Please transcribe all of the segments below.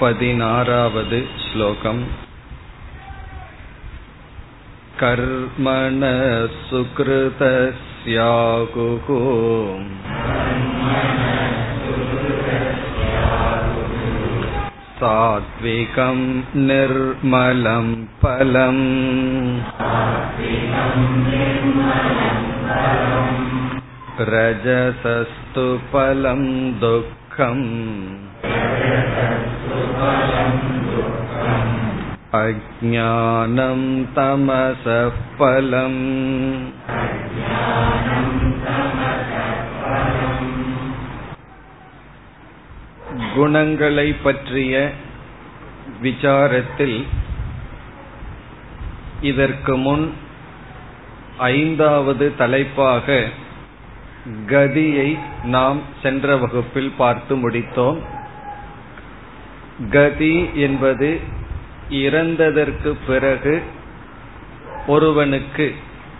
पदिनारावद् श्लोकम् कर्मण सुकृतस्याहुः सात्विकं निर्मलं फलम् रजसस्तु फलं दुःखम् अज्ञानं तमसः फलम् குணங்களை பற்றிய விசாரத்தில் இதற்கு முன் ஐந்தாவது தலைப்பாக கதியை நாம் சென்ற வகுப்பில் பார்த்து முடித்தோம் கதி என்பது இறந்ததற்கு பிறகு ஒருவனுக்கு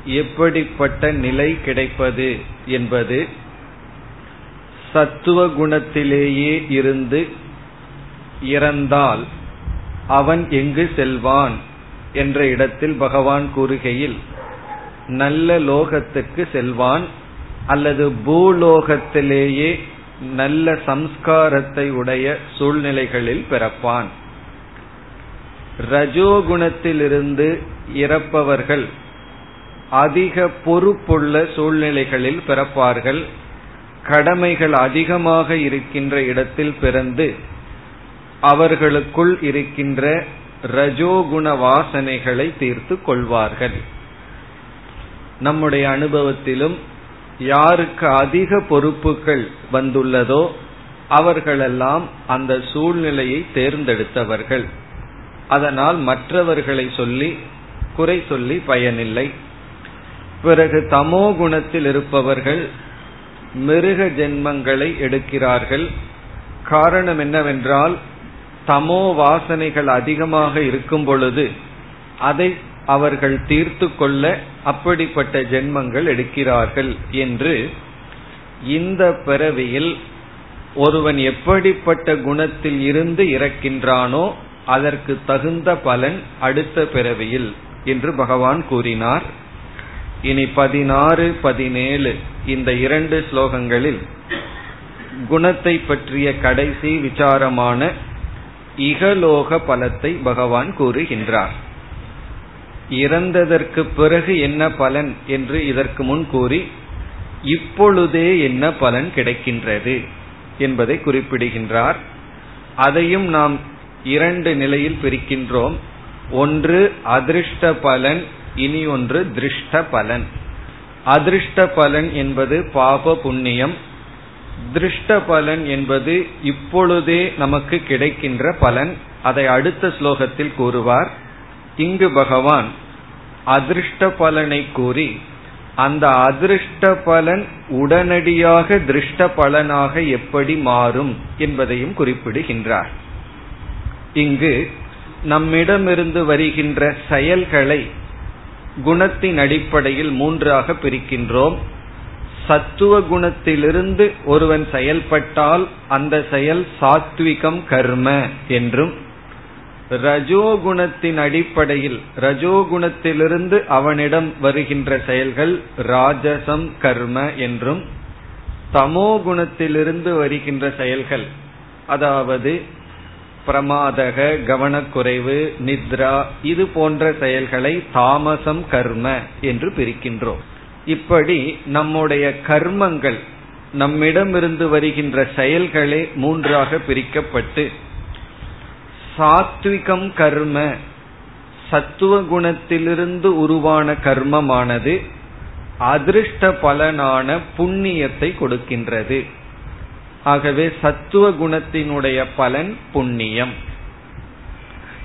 எப்படிப்பட்ட நிலை கிடைப்பது என்பது சத்துவ குணத்திலேயே இருந்து இறந்தால் அவன் எங்கு செல்வான் என்ற இடத்தில் பகவான் கூறுகையில் நல்ல லோகத்துக்கு செல்வான் அல்லது பூலோகத்திலேயே நல்ல சம்ஸ்காரத்தை உடைய சூழ்நிலைகளில் பிறப்பான். ரஜோகுணத்திலிருந்து இறப்பவர்கள் அதிக பொறுப்புள்ள சூழ்நிலைகளில் பிறப்பார்கள். கடமைகள் அதிகமாக இருக்கின்ற இடத்தில் பிறந்து அவர்களுக்குள் இருக்கின்ற ரஜோகுண வாசனைகளை தீர்த்து கொள்வார்கள். நம்முடைய அனுபவத்திலும் யாருக்கு அதிக பொறுப்புகள் வந்துள்ளதோ அவர்களெல்லாம் அந்த சூழ்நிலையை தேர்ந்தெடுத்தவர்கள். அதனால் மற்றவர்களை சொல்லி குறை சொல்லி பயனில்லை. பிறகு தமோ குணத்தில் இருப்பவர்கள் மிருக ஜென்மங்களை எடுக்கிறார்கள். காரணம் என்னவென்றால் தமோ வாசனைகள் அதிகமாக இருக்கும் பொழுது அதை அவர்கள் தீர்த்து கொள்ள அப்படிப்பட்ட ஜென்மங்கள் எடுக்கிறார்கள் என்று இந்த பிறவியில் ஒருவன் எப்படிப்பட்ட குணத்தில் இருந்து இறக்கின்றானோ அதற்கு தகுந்த பலன் அடுத்த பிறவியில் என்று பகவான் கூறினார். இனி பதினாறு பதினேழு இந்த இரண்டு ஸ்லோகங்களில் குணத்தை பற்றிய கடைசி விசாரமான இகலோக பலத்தை பகவான் கூறுகின்றார். இறந்ததற்கு பிறகு என்ன பலன் என்று இதற்கு முன் கூறி இப்பொழுதே என்ன பலன் கிடைக்கின்றது என்பதை குறிப்பிடுகின்றார். அதையும் நாம் இரண்டு நிலையில் பிரிக்கின்றோம். ஒன்று அதிர்ஷ்ட பலன் இனி ஒன்று திருஷ்ட பலன். அதிர்ஷ்ட பலன் என்பது பாப புண்ணியம். திருஷ்ட பலன் என்பது இப்பொழுதே நமக்கு கிடைக்கின்ற பலன். அதை அடுத்த ஸ்லோகத்தில் கூறுவார். இங்கு பகவான் அதிர்ஷ்ட பலனை கூறி அந்த அதிர்ஷ்ட பலன் உடனடியாக திருஷ்ட பலனாக எப்படி மாறும் என்பதையும் குறிப்பிடுகின்றார். இங்கு நம்மிடமிருந்து வருகின்ற செயல்களை குணத்தின் அடிப்படையில் மூன்றாக பிரிக்கின்றோம். சத்துவ குணத்திலிருந்து ஒருவன் செயல்பட்டால் அந்த செயல் சாத்விகம் கர்ம என்றும் ரஜோகுணத்தின் அடிப்படையில் ரஜோகுணத்திலிருந்து அவனிடம் வருகின்ற செயல்கள் ராஜசம் கர்ம என்றும் தமோ குணத்திலிருந்து வருகின்ற செயல்கள் அதாவது பிரமாதக கவனக்குறைவு நித்ரா இது போன்ற செயல்களை தாமசம் கர்ம என்று பிரிக்கின்றோம். இப்படி நம்முடைய கர்மங்கள் நம்மிடமிருந்து வருகின்ற செயல்களே மூன்றாக பிரிக்கப்பட்டு சாத்விகம் கர்ம சத்துவ குணத்திலிருந்து உருவான கர்மமானது அதிருஷ்ட பலனான புண்ணியத்தை கொடுக்கின்றது. ஆகவே சத்துவ குணத்தினுடைய பலன் புண்ணியம்.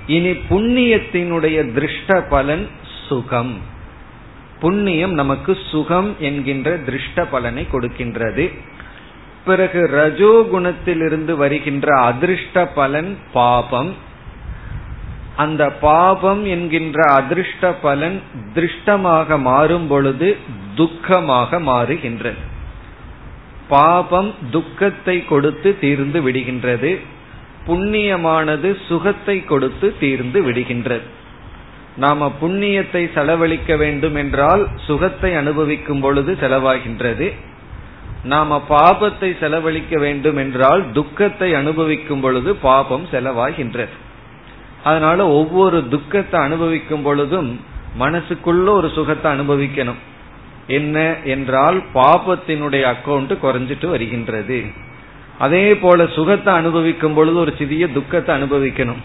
இனி புண்ணியத்தினுடைய திருஷ்ட பலன் சுகம். புண்ணியம் நமக்கு சுகம் என்கின்ற திருஷ்ட பலனை கொடுக்கின்றது. பிறகு ரஜோ குணத்திலிருந்து வருகின்ற அதிர்ஷ்ட பலன் பாபம். அந்த பாபம் என்கின்ற அதிர்ஷ்ட பலன் திருஷ்டமாக மாறும் பொழுது துக்கமாக மாறுகின்றது. பாபம் துக்கத்தை கொடுத்து தீர்ந்து விடுகின்றது. புண்ணியமானது சுகத்தை கொடுத்து தீர்ந்து விடுகின்றது. நாம புண்ணியத்தை செலவழிக்க வேண்டும் என்றால் சுகத்தை அனுபவிக்கும் பொழுது செலவாகின்றது. நாம பாபத்தை செலவழிக்க வேண்டும் என்றால் துக்கத்தை அனுபவிக்கும் பொழுது பாபம் செலவாகின்றது. அதனால ஒவ்வொரு துக்கத்தை அனுபவிக்கும் பொழுதும் மனசுக்குள்ள ஒரு சுகத்தை அனுபவிக்கணும். என்ன என்றால் பாபத்தினுடைய அக்கௌண்ட் குறைஞ்சிட்டு வருகின்றது. அதே போல சுகத்தை அனுபவிக்கும் பொழுது ஒரு சிறிய துக்கத்தை அனுபவிக்கணும்.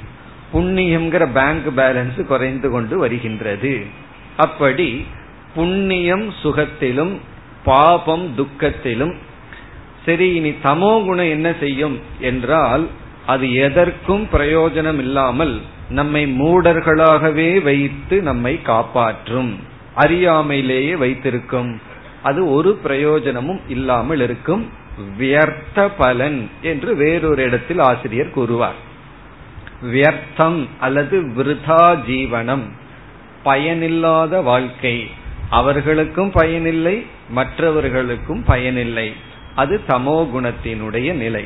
புண்ணியம்ங்கிற பேங்க் பேலன்ஸ் குறைந்து கொண்டு வருகின்றது. அப்படி புண்ணியம் சுகத்திலும் பாபம் துக்கத்திலும் சரி இனி தமோ குணம் என்ன செய்யும் என்றால் அது எதற்கும் பிரயோஜனம் இல்லாமல் நம்மை மூடர்களாகவே வைத்து நம்மை காப்பாற்றும் அறியாமையிலேயே வைத்திருக்கும். அது ஒரு பிரயோஜனமும் இல்லாமல் இருக்கும். வியர்த்த பலன் என்று வேறொரு இடத்தில் ஆசிரியர் கூறுவார். வியர்த்தம் அல்லது விருதா ஜீவனம் பயனில்லாத வாழ்க்கை. அவர்களுக்கும் பயனில்லை மற்றவர்களுக்கும் பயனில்லை. அது தமோ குணத்தினுடைய நிலை.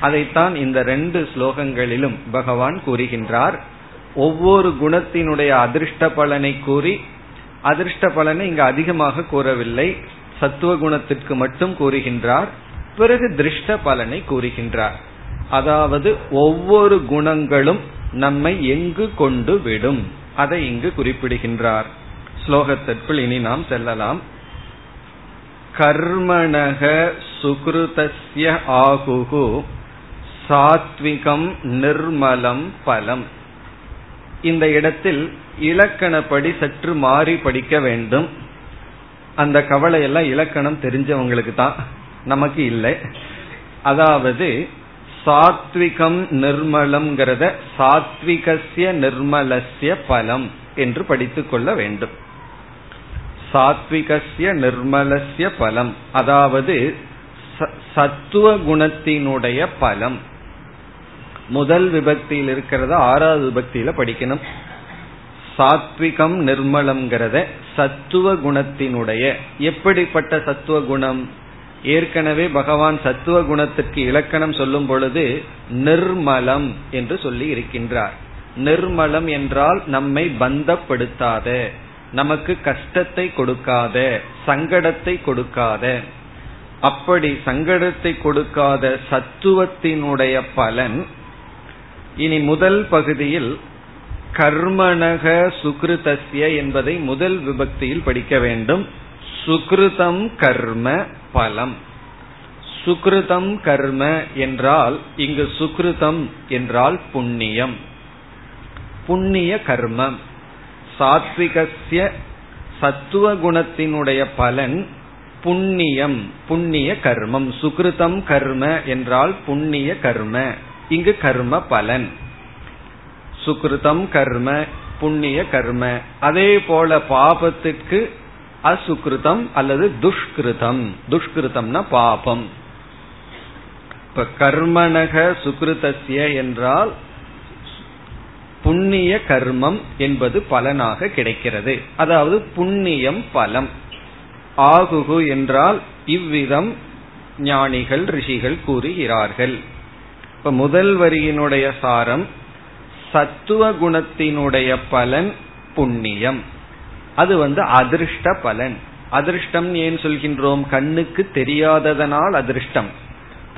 அதைத்தான் இந்த ரெண்டு ஸ்லோகங்களிலும் பகவான் கூறுகின்றார். ஒவ்வொரு குணத்தினுடைய அதிர்ஷ்ட பலனை கூறி அதிர்ஷ்ட பலனை இங்கு அதிகமாக கூறவில்லை. சத்துவ குணத்திற்கு மட்டும் கூறுகின்றார். பிறகு திருஷ்ட பலனை கூறுகின்றார். அதாவது ஒவ்வொரு குணங்களும் நம்மை எங்கு கொண்டு விடும்? அதை இங்கு குறிப்பிடுகின்றார். ஸ்லோகத்திற்குள் இனி நாம் செல்லலாம். கர்மணக சுகிருதஸ்ய ஆகுகு சாத்விகம் நிர்மலம் பலம். இந்த இடத்தில் இலக்கணப்படி சற்று மாறி படிக்க வேண்டும். அந்த கவலை எல்லாம் இலக்கணம் தெரிஞ்சவங்களுக்கு தான் நமக்கு இல்லை. அதாவது சாத்விகம் நிர்மலம்ங்கிறத சாத்விகசிய நிர்மலசிய பலம் என்று படித்துக் கொள்ள வேண்டும். சாத்விகசிய நிர்மலசிய பலம். அதாவது சத்துவ குணத்தினுடைய பலம். முதல் விபக்தியில் இருக்கிறத ஆறாவது விபக்தியில படிக்கணும். சாத்விகம் நிர்மலம்ங்கிறத சத்துவ குணத்தினுடைய. எப்படிப்பட்ட சத்துவ குணம்? ஏற்கனவே பகவான் சத்துவ குணத்திற்கு இலக்கணம் சொல்லும் பொழுது நிர்மலம் என்று சொல்லி இருக்கின்றார். நிர்மலம் என்றால் நம்மை பந்தப்படுத்தாத. நமக்கு கஷ்டத்தை கொடுக்காத சங்கடத்தை கொடுக்காத. அப்படி சங்கடத்தை கொடுக்காத சத்துவத்தினுடைய பலன் இனி முதல் பகுதியில் கர்மணக சுக்ருதஸ்ய என்பதை முதல் விபக்தியில் படிக்க வேண்டும். சுக்ருதம் கர்ம பலம். சுக்ருதம் கர்ம என்றால் இங்கு சுக்ருதம் என்றால் புண்ணியம். புண்ணிய கர்மம். சாத்விகசிய சத்துவ குணத்தினுடைய பலன் புண்ணியம் புண்ணிய கர்மம். சுகிருதம் கர்ம என்றால் புண்ணிய கர்ம. இங்கு கர்ம பலன். சுக்ருதம் கர்ம புண்ணிய கர்ம. அதே போல பாபத்துக்கு அசுக்ருதம் அல்லது துஷ்கிருதம். துஷ்கிருதம்னா பாபம். இப்ப கர்மனக சுகிருதசிய என்றால் புண்ணிய கர்மம் என்பது பலனாக கிடைக்கிறது. அதாவது புண்ணியம் பலம். ஆகுகு என்றால் இவ்விதம் ஞானிகள் ரிஷிகள் கூறுகிறார்கள். இப்ப முதல் வரியினுடைய சாரம் சத்துவ குணத்தினுடைய பலன் புண்ணியம். அது வந்து அதிர்ஷ்ட பலன். அதிர்ஷ்டம் ஏன் சொல்கின்றோம்? கண்ணுக்கு தெரியாததனால் அதிர்ஷ்டம்.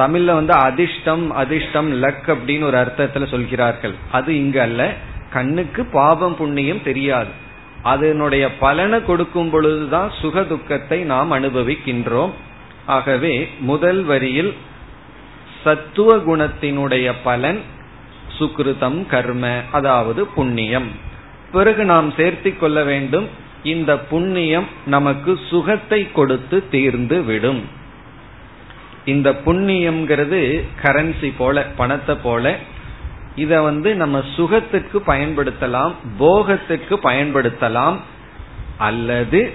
தமிழ்ல வந்து அதிர்ஷ்டம் அதிர்ஷ்டம் லக் அப்படின்னு ஒரு அர்த்தத்துல சொல்கிறார்கள். அது இங்க அல்ல. கண்ணுக்கு பாவம் புண்ணியம் தெரியாது. அதனுடைய பலனை கொடுக்கும் பொழுதுதான் சுக துக்கத்தை நாம் அனுபவிக்கின்றோம். ஆகவே முதல் வரியில் சத்துவ குணத்தினுடைய பலன் சுக்ருதம் கர்ம அதாவது புண்ணியம். பிறகு நாம் சேர்த்தி கொள்ள வேண்டும். இந்த புண்ணியம் நமக்கு சுகத்தை கொடுத்து தீர்ந்து விடும். இந்த புண்ணியம்ங்கிறது கரன்சி போல பணத்தை போல இத வந்து நம்ம சுகத்துக்கு பயன்படுத்தலாம் போகத்துக்கு பயன்படுத்தலாம் அல்லது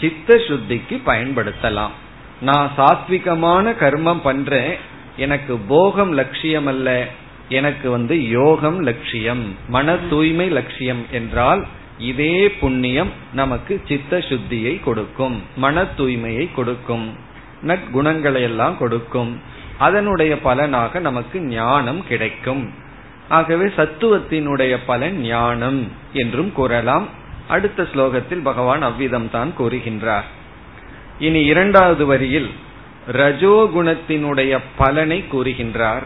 சித்த சுத்திக்கு பயன்படுத்தலாம். நான் சாத்விகமான கர்மம் பண்றேன் எனக்கு போகம் லட்சியம் அல்ல எனக்கு வந்து யோகம் லட்சியம் மன தூய்மை லட்சியம் என்றால் இதே புண்ணியம் நமக்கு சித்த சுத்தியை கொடுக்கும் மன தூய்மையை கொடுக்கும். நற்குணங்களை எல்லாம் கொடுக்கும். அதனுடைய பலனாக நமக்கு ஞானம் கிடைக்கும். ஆகவே சத்துவத்தினுடைய பலன் ஞானம் என்றும் கூறலாம். அடுத்த ஸ்லோகத்தில் பகவான் அவ்விதம் தான் கூறுகின்றார். இனி இரண்டாவது வரியில் ரஜோகுணத்தினுடைய பலனை கூறுகின்றார்.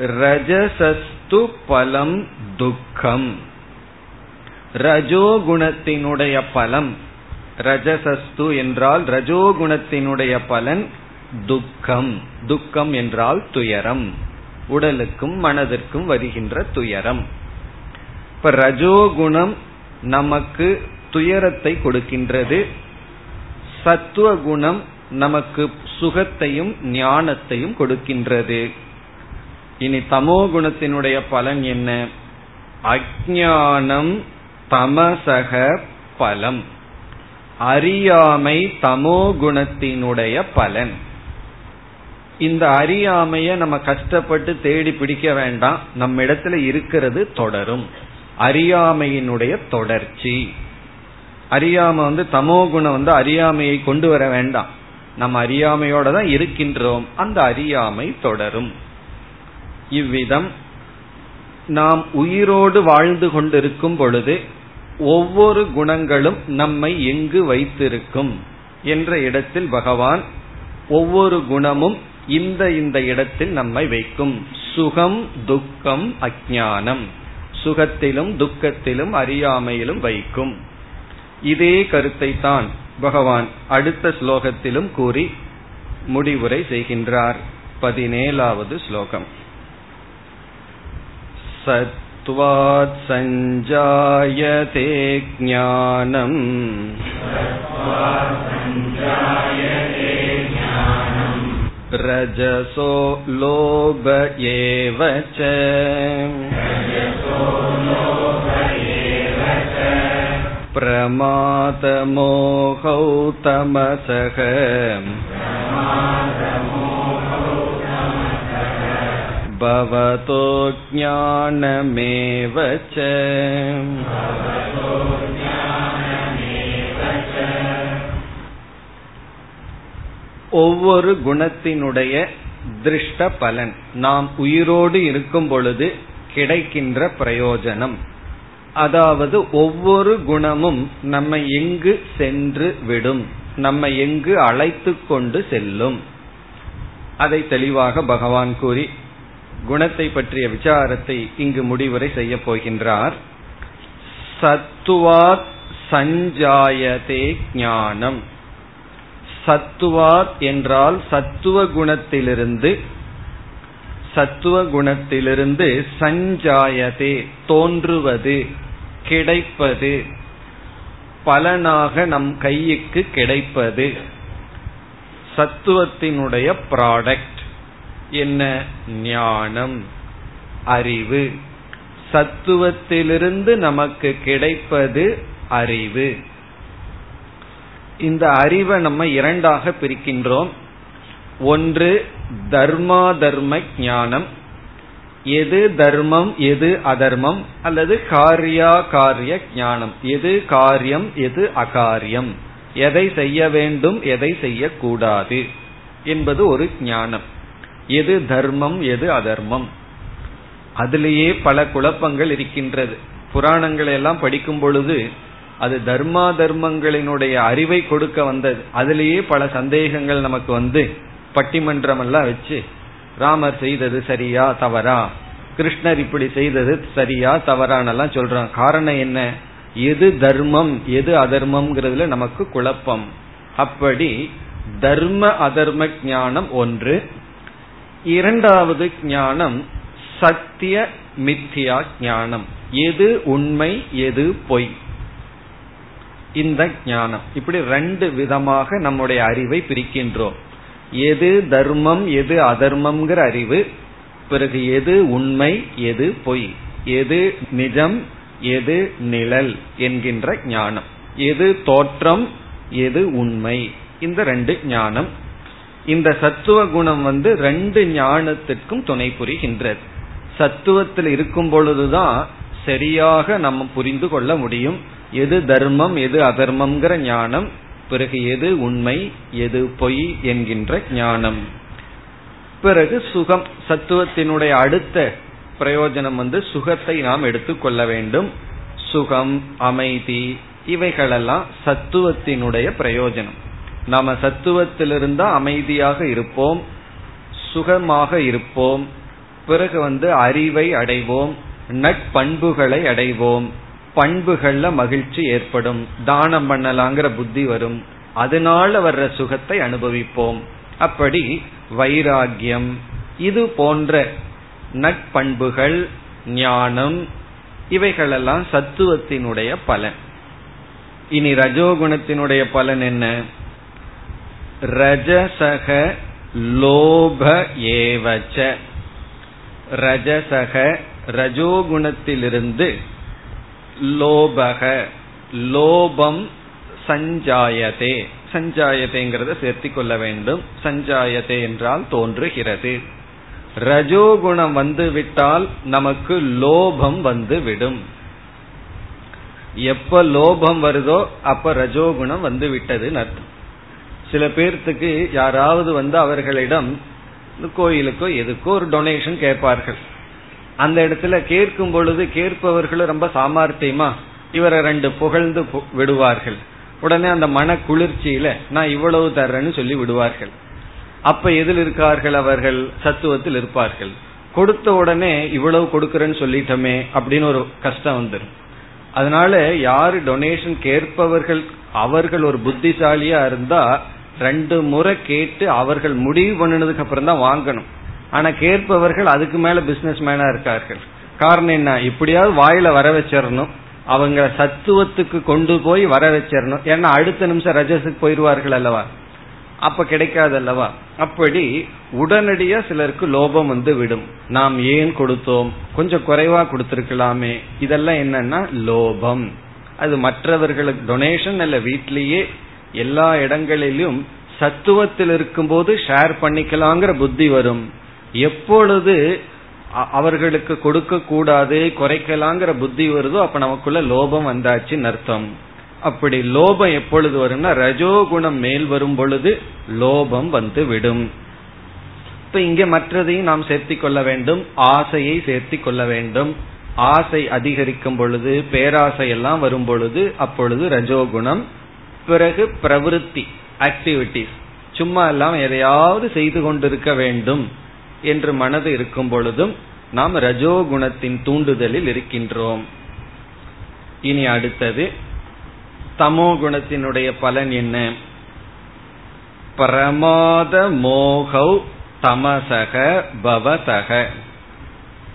ரஜசஸ்து பலம் துக்கம். ரஜோகுணத்தினுடைய பலம் ரஜசஸ்து என்றால் ரஜோகுணத்தினுடைய பலன் துக்கம். துக்கம் என்றால் துயரம். உடலுக்கும் மனதிற்கும் வருகின்ற துயரம். இப்ப ரஜோகுணம் நமக்கு துயரத்தை கொடுக்கின்றது. சத்துவ குணம் நமக்கு சுகத்தையும் ஞானத்தையும் கொடுக்கின்றது. இனி தமோ குணத்தினுடைய பலன் என்ன? அஜானம் தமசக பலம். அறியாமை தமோ குணத்தினுடைய பலன். இந்த அறியாமைய நம்ம கஷ்டப்பட்டு தேடி பிடிக்க வேண்டாம். நம்ம இடத்துல இருக்கிறது தொடரும். அறியாமையினுடைய தொடர்ச்சி. அறியாமை வந்து தமோ குணம் வந்து அறியாமையை கொண்டு வர வேண்டாம். நம்ம அறியாமையோட தான் இருக்கின்றோம். அந்த அறியாமை தொடரும். இவ்விதம் நாம் உயிரோடு வாழ்ந்து கொண்டிருக்கும் பொழுது ஒவ்வொரு குணங்களும் நம்மை எங்கு வைத்திருக்கும் என்ற இடத்தில் பகவான் ஒவ்வொரு குணமும் இந்த இந்த இடத்தில் நம்மை வைக்கும். சுகம் துக்கம் அஜானம் சுகத்திலும் துக்கத்திலும் அறியாமையிலும் வைக்கும். இதே கருத்தை தான் பகவான் அடுத்த ஸ்லோகத்திலும் கூறி முடிவுரை செய்கின்றார். பதினேழாவது ஸ்லோகம். சத் सत्त्वात् सञ्जायते ज्ञानम् रजसो लोभ एव च प्रमादमोहौ तमसः भवतो ज्ञानमेव च ஒவ்வொரு குணத்தினுடைய திருஷ்ட பலன் நாம் உயிரோடு இருக்கும் பொழுது கிடைக்கின்ற பிரயோஜனம் அதாவது ஒவ்வொரு குணமும் நம்மை எங்கு சென்று விடும் நம்மை எங்கு அழைத்து கொண்டு செல்லும் அதை தெளிவாக பகவான் கூறி குணத்தை பற்றிய விசாரத்தை இங்கு முடிவுரை செய்ய போகின்றார். சத்துவாத் சஞ்சாயதே ஞானம். சத்துவாத் என்றால் சத்துவ குணத்திலிருந்து சத்துவ குணத்திலிருந்து சஞ்சாயதே தோன்றுவது கிடைப்பது பலனாக நம் கையுக்கு கிடைப்பது. சத்துவத்தினுடைய ப்ராடக்ட் என்ன? ஞானம். அறிவு. சத்துவத்திலிருந்து நமக்கு கிடைப்பது அறிவு. இந்த அறிவை நம்ம இரண்டாக பிரிக்கின்றோம். ஒன்று தர்மா தர்ம ஞானம். எது தர்மம் எது அதர்மம்? அல்லது காரியா காரிய ஞானம். எது காரியம் எது அகாரியம்? எதை செய்ய வேண்டும் எதை செய்யக்கூடாது? என்பது ஒரு ஞானம். எது தர்மம் எது அதர்மம். அதிலேயே பல குழப்பங்கள் இருக்கின்றது. புராணங்களை எல்லாம் படிக்கும் பொழுது அது தர்மா தர்மங்களினுடைய அறிவை கொடுக்க வந்தது. அதிலேயே பல சந்தேகங்கள் நமக்கு வந்து பட்டிமன்றம் எல்லாம் வச்சு ராமர் செய்தது சரியா தவறா? கிருஷ்ணர் இப்படி செய்தது சரியா தவறானெல்லாம் சொல்றான் காரணம் என்ன? எது தர்மம் எது அதர்மம்ங்கிறதுல நமக்கு குழப்பம். அப்படி தர்ம அதர்ம ஞானம் ஒன்று இரண்டாவது ஞானம் சத்திய மித்தியா ஞானம். எது உண்மை எது பொய்? இந்த ஞானம். இப்படி ரெண்டு விதமாக நம்முடைய அறிவை பிரிக்கின்றோம். எது தர்மம் எது அதர்மம்ங்கிற அறிவு பிறகு எது உண்மை எது பொய்? எது நிஜம் எது நிழல் என்கின்ற ஞானம். எது தோற்றம் எது உண்மை? இந்த ரெண்டு ஞானம் இந்த சத்துவ குணம் வந்து ரெண்டு ஞானத்திற்கும் துணை புரிகின்றது. சத்துவத்தில் இருக்கும் பொழுதுதான் சரியாக நம்ம புரிந்து கொள்ள முடியும். எது தர்மம் எது அதர்மம்ங்கிற ஞானம் பிறகு எது உண்மை எது பொய் என்கின்ற ஞானம். பிறகு சுகம் சத்துவத்தினுடைய அடுத்த பிரயோஜனம் வந்து சுகத்தை நாம் எடுத்துக்கொள்ள வேண்டும். சுகம் அமைதி இவைகளெல்லாம் சத்துவத்தினுடைய பிரயோஜனம். நாம சத்துவத்திலிருந்தா அமைதியாக இருப்போம் சுகமாக இருப்போம் பிறகு வந்து அறிவை அடைவோம் நட்பண்புகளை அடைவோம் பண்புகள்ல மகிழ்ச்சி ஏற்படும் தானம் பண்ணலாங்கிற புத்தி வரும் அதனால வர்ற சுகத்தை அனுபவிப்போம். அப்படி வைராகியம் இது போன்ற நட்பண்புகள் ஞானம் இவைகளெல்லாம் சத்துவத்தினுடைய பலன். இனி ரஜோகுணத்தினுடைய பலன் என்ன? ரஜசக லோப ஏவச்ச. ரஜசக ரஜோகுணத்திலிருந்து லோபக லோபம் சஞ்சாயதே சஞ்சாயதேங்கிறத சேர்த்தி கொள்ள வேண்டும். சஞ்சாயதே என்றால் தோன்றுகிறது. ரஜோகுணம் வந்துவிட்டால் நமக்கு லோபம் வந்துவிடும். எப்ப லோபம் வருதோ அப்ப ரஜோகுணம் வந்து விட்டதுன்னு அர்த்தம். சில பேர்த்துக்கு யாராவது வந்து அவர்களிடம் கோயிலுக்கோ எதுக்கோ ஒரு டொனேஷன் கேட்பார்கள். அந்த இடத்துல கேட்கும் பொழுது கேட்பவர்களும் ரொம்ப சாமர்த்தியமா இவரை ரெண்டு புகழ்ந்து விடுவார்கள். உடனே அந்த மன குளிர்ச்சியில நான் இவ்வளவு தர்றேன்னு சொல்லி விடுவார்கள். அப்ப எதில் இருக்கார்கள் அவர்கள்? சத்துவத்தில் இருப்பார்கள். கொடுத்த உடனே இவ்வளவு கொடுக்கறேன்னு சொல்லிட்டோமே அப்படின்னு ஒரு கஷ்டம் வந்துடும் அதனால யாரு டொனேஷன் கேட்பவர்கள் அவர்கள் ஒரு புத்திசாலியா இருந்தா ரெண்டு முறை கேட்டு அவர்கள் முடிவு பண்ணினதுக்கு அப்புறம் தான் வாங்கணும். ஆனா கேட்பவர்கள் அதுக்கு மேல பிசினஸ் மேனா இருக்கார்கள். காரணம் என்ன? இப்படியாவது வாயில வர வச்சிடணும் அவங்க சத்துவத்துக்கு கொண்டு போய் வர வச்சிடணும் ஏன்னா அடுத்த நிமிஷம் ரஜஸுக்கு போயிருவார்கள் அல்லவா? அப்ப கிடைக்காது அல்லவா? அப்படி உடனடியா சிலருக்கு லோபம் வந்து விடும். நாம் ஏன் கொடுத்தோம்? கொஞ்சம் குறைவா கொடுத்திருக்கலாமே. இதெல்லாம் என்னன்னா லோபம். அது மற்றவர்களுக்கு டொனேஷன் அல்ல வீட்லயே எல்லா இடங்களிலும் சத்துவத்தில் இருக்கும்போது ஷேர் பண்ணிக்கலாங்கிற புத்தி வரும். எப்பொழுது அவர்களுக்கு கொடுக்க கூடாது குறைக்கலாங்கிற புத்தி வருதோ அப்ப நமக்குள்ள லோபம் வந்தாச்சுன்னு அர்த்தம். அப்படி லோபம் எப்பொழுது வரும்னா ரஜோகுணம் மேல் வரும் பொழுது லோபம் வந்து விடும். இப்ப இங்க மற்றதையும் நாம் சேர்த்தி கொள்ள வேண்டும் ஆசையை சேர்த்தி கொள்ள வேண்டும். ஆசை அதிகரிக்கும் பொழுது பேராசை எல்லாம் வரும் பொழுது அப்பொழுது ரஜோகுணம் பிறகு பிரவருத்தி ஆக்டிவிட்டிஸ் சும்மா எல்லாம் எதையாவது செய்து கொண்டிருக்க வேண்டும் என்று மனது இருக்கும் பொழுதும் நாம் ரஜோகுணத்தின் தூண்டுதலில் இருக்கின்றோம். இனி அடுத்தது தமோ குணத்தினுடைய பலன் என்ன? பிரமாத மோகௌ தமசக பவசக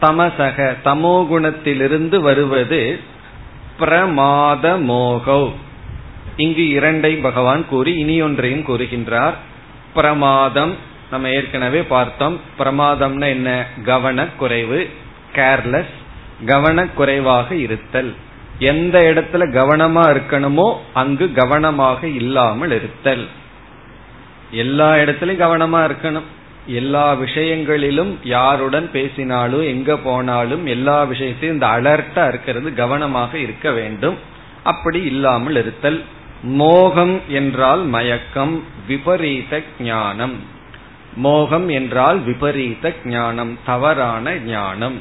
தமசக தமோ குணத்திலிருந்து வருவது பிரமாத மோகௌ. இங்கு இரண்டை பகவான் கூறி இனி ஒன்றையும் கூறுகின்றார். பிரமாதம் நம்ம ஏற்கனவே பார்த்தோம். பிரமாதம்னா என்ன? கவனக்குறைவு கேர்லெஸ் கவனக்குறைவாக இருத்தல். எந்த இடத்துல கவனமா இருக்கணுமோ அங்கு கவனமாக இல்லாமல் இருத்தல். எல்லா இடத்துலயும் கவனமா இருக்கணும். எல்லா விஷயங்களிலும் யாருடன் பேசினாலும் எங்க போனாலும் எல்லா விஷயத்தையும் இந்த அலர்ட்டா இருக்கிறது கவனமாக இருக்க வேண்டும். அப்படி இல்லாமல் இருத்தல். மோகம் என்றால் மயக்கம் விபரீத ஞானம். மோகம் என்றால் விபரீத ஞானம் தவறான ஞானம்.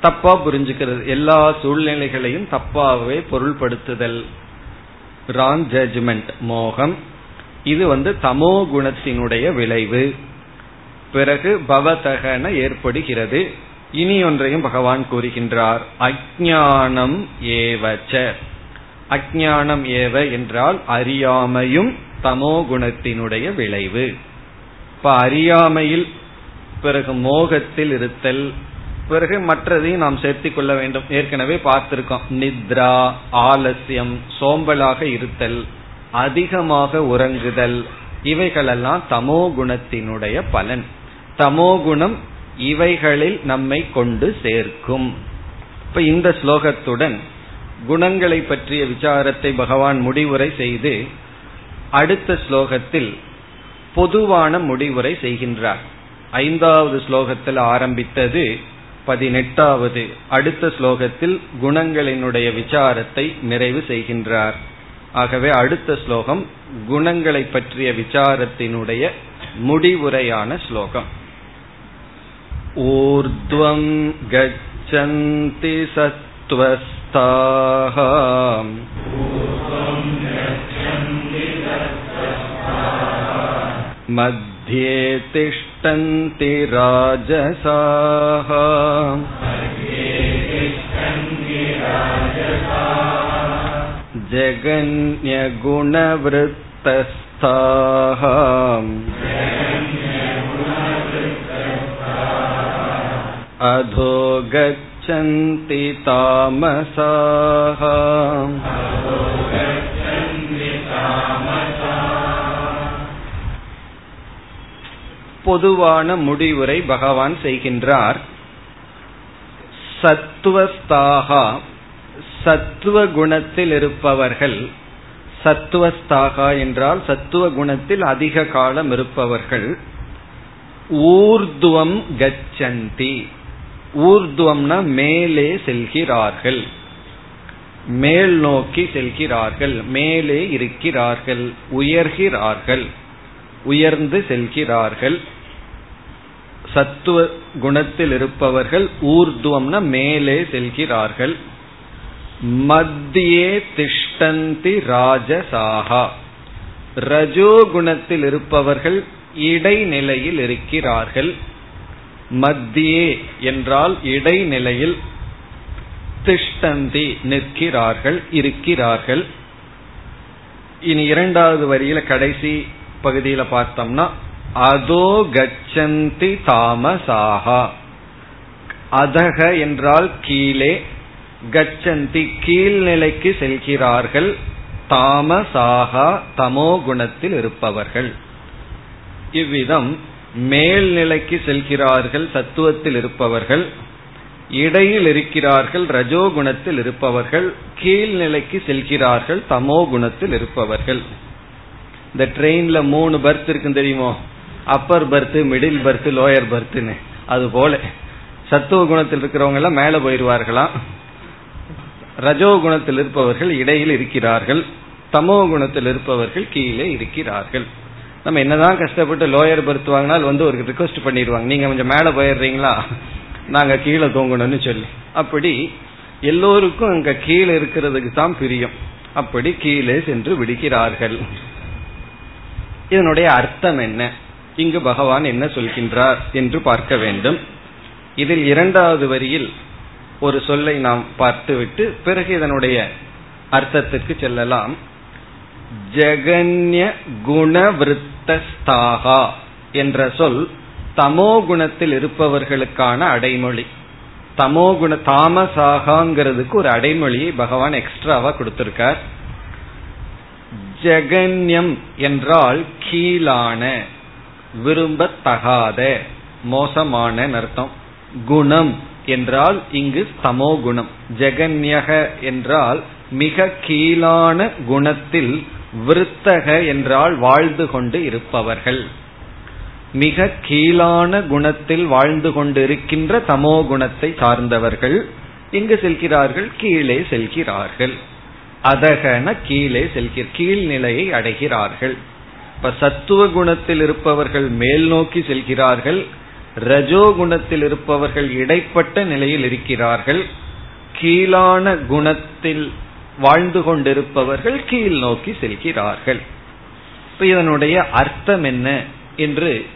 தப்பா புரிஞ்சுக்கிறது. எல்லா சூழ்நிலைகளையும் தப்பாகவே பொருள்படுத்துதல். ராங் ஜட்ஜ்மெண்ட் மோகம். இது வந்து தமோ குணத்தினுடைய விளைவு. பிறகு பவதகன ஏற்படுகிறது. இனி ஒன்றையும் பகவான் கூறுகின்றார். அஜானம் ஏவச்ச. அஜானம் ஏவ என்றால் அறியாமையும் தமோ குணத்தினுடைய விளைவு. இப்ப அறியாமையில் பிறகு மோகத்தில் இருத்தல் பிறகு மற்றதையும் நாம் சேர்த்து கொள்ள வேண்டும். ஏற்கனவே பார்த்திருக்கோம். நித்ரா ஆலசியம் சோம்பலாக இருத்தல் அதிகமாக உறங்குதல் இவைகளெல்லாம் தமோ குணத்தினுடைய பலன். தமோ குணம் இவைகளில் நம்மை கொண்டு சேர்க்கும். இப்ப இந்த ஸ்லோகத்துடன் குணங்களை பற்றிய விசாரத்தை பகவான் முடிவுரை செய்து அடுத்த ஸ்லோகத்தில் பொதுவான முடிவுரை செய்கின்றார். ஐந்தாவது ஸ்லோகத்தில் ஆரம்பித்தது பதினெட்டாவது. அடுத்த ஸ்லோகத்தில் குணங்களினுடைய விசாரத்தை நிறைவு செய்கின்றார். ஆகவே அடுத்த ஸ்லோகம் குணங்களை பற்றிய விசாரத்தினுடைய முடிவுரையான ஸ்லோகம். ஊர்துவம் கச்சந்தி சத்வஸ் सत्त्वस्ताः मध्ये तिष्ठन्ति राजसाः जगन्यगुणवृत्तस्थाः अधो गच्छन्ति तामसाः பொதுவான முடிவுரை பகவான் செய்கின்றார் சத்துவஸ்தாகா சத்துவ குணத்தில் இருப்பவர்கள் சத்துவஸ்தாகா என்றால் சத்துவ குணத்தில் அதிக காலம் இருப்பவர்கள் ஊர்துவம் கச்சந்தி ஊர்துவம்னா மேலே செல்கிறார்கள். மேல் நோக்கி செல்கிறார்கள். மேலே இருக்கிறார்கள். உயர்கிறார்கள். உயர்ந்து செல்கிறார்கள். சத்துவ குணத்தில் இருப்பவர்கள் ஊர்துவம்னா மேலே செல்கிறார்கள். மத்தியே திஷ்டந்தி ராஜசாகா. ரஜோகுணத்தில் இருப்பவர்கள் இடைநிலையில் இருக்கிறார்கள். மத்தியே என்றால் இடைநிலையில் திஷ்டந்தி நிற்கிறார்கள் இருக்கிறார்கள். இனி இரண்டாவது வரியில கடைசி பகுதியில பார்த்தோம்னா அதோ கச்சந்தி தாமசாகா அதக என்றால் கீழே கச்சந்தி கீழ்நிலைக்கு செல்கிறார்கள் தாமசாகா தமோ குணத்தில் இருப்பவர்கள். இவ்விதம் மேல்நிலைக்கு செல்கிறார்கள் சத்துவத்தில் இருப்பவர்கள் இடையில் இருக்கிறார்கள் ரஜோகுணத்தில் இருப்பவர்கள் கீழ்நிலைக்கு செல்கிறார்கள் தமோ குணத்தில் இருப்பவர்கள். இந்த ட்ரெயின்ல மூணு பர்த் இருக்கு தெரியுமோ? Upper berth middle berth lower பர்த்னு அது போல. சத்துவ குணத்தில் இருக்கிறவங்க எல்லாம் மேல போயிருவார்களாம் ரஜோ குணத்தில் இருப்பவர்கள் இடையில் இருக்கிறார்கள் தமோ குணத்தில் இருப்பவர்கள் கீழே இருக்கிறார்கள். நம்ம என்னதான் கஷ்டப்பட்டு லோயர் பர்த் வாங்கினால் வந்து ஒரு ரிக்வஸ்ட் பண்ணிடுவாங்க. நீங்க கொஞ்சம் மேல போயிடுறீங்களா? நாங்க கீழே தூங்கணும்னு சொல்லி. அப்படி எல்லோருக்கும் அங்க கீழே இருக்கிறதுக்கு தான் பிரியம். அப்படி கீழே சென்று விடுகிறார்கள். இதனுடைய அர்த்தம் என்ன? இங்கு பகவான் என்ன சொல்கின்றார் என்று பார்க்க வேண்டும். இதில் இரண்டாவது வரியில் ஒரு சொல்லை நாம் பார்த்துவிட்டு பிறகு இதனுடைய அர்த்தத்திற்கு செல்லலாம். ஜெகன்ய குணவிருத்தஸ்தாகா என்ற சொல் தமோ குணத்தில் இருப்பவர்களுக்கான அடைமொழி. தமோ குண தாமசாகாங்கிறதுக்கு ஒரு அடைமொழியை பகவான் எக்ஸ்ட்ராவா கொடுத்திருக்கார். ஜெகன்யம் என்றால் கீழான விரும்பத்தகாத மோசமான அர்த்தம். குணம் என்றால் இங்கு தமோ குணம். ஜெகன்யக என்றால் மிக கீழான குணத்தில் விருத்தக என்றால் வாழ்ந்து கொண்டு இருப்பவர்கள். மிக கீழான குணத்தில் வாழ்ந்து கொண்டிருக்கின்ற தமோ குணத்தை சார்ந்தவர்கள் இங்கு செல்கிறார்கள் கீழே செல்கிறார்கள். அதகன கீழே செல்கிற கீழ்நிலையை அடைகிறார்கள். இப்ப சத்துவ குணத்தில் இருப்பவர்கள் மேல் நோக்கி செல்கிறார்கள் ரஜோ குணத்தில் இருப்பவர்கள் இடைப்பட்ட நிலையில் இருக்கிறார்கள். கீழான குணத்தில் வாழ்ந்து கொண்டிருப்பவர்கள் கீழ் நோக்கி செல்கிறார்கள். இப்ப இதனுடைய அர்த்தம் என்ன என்று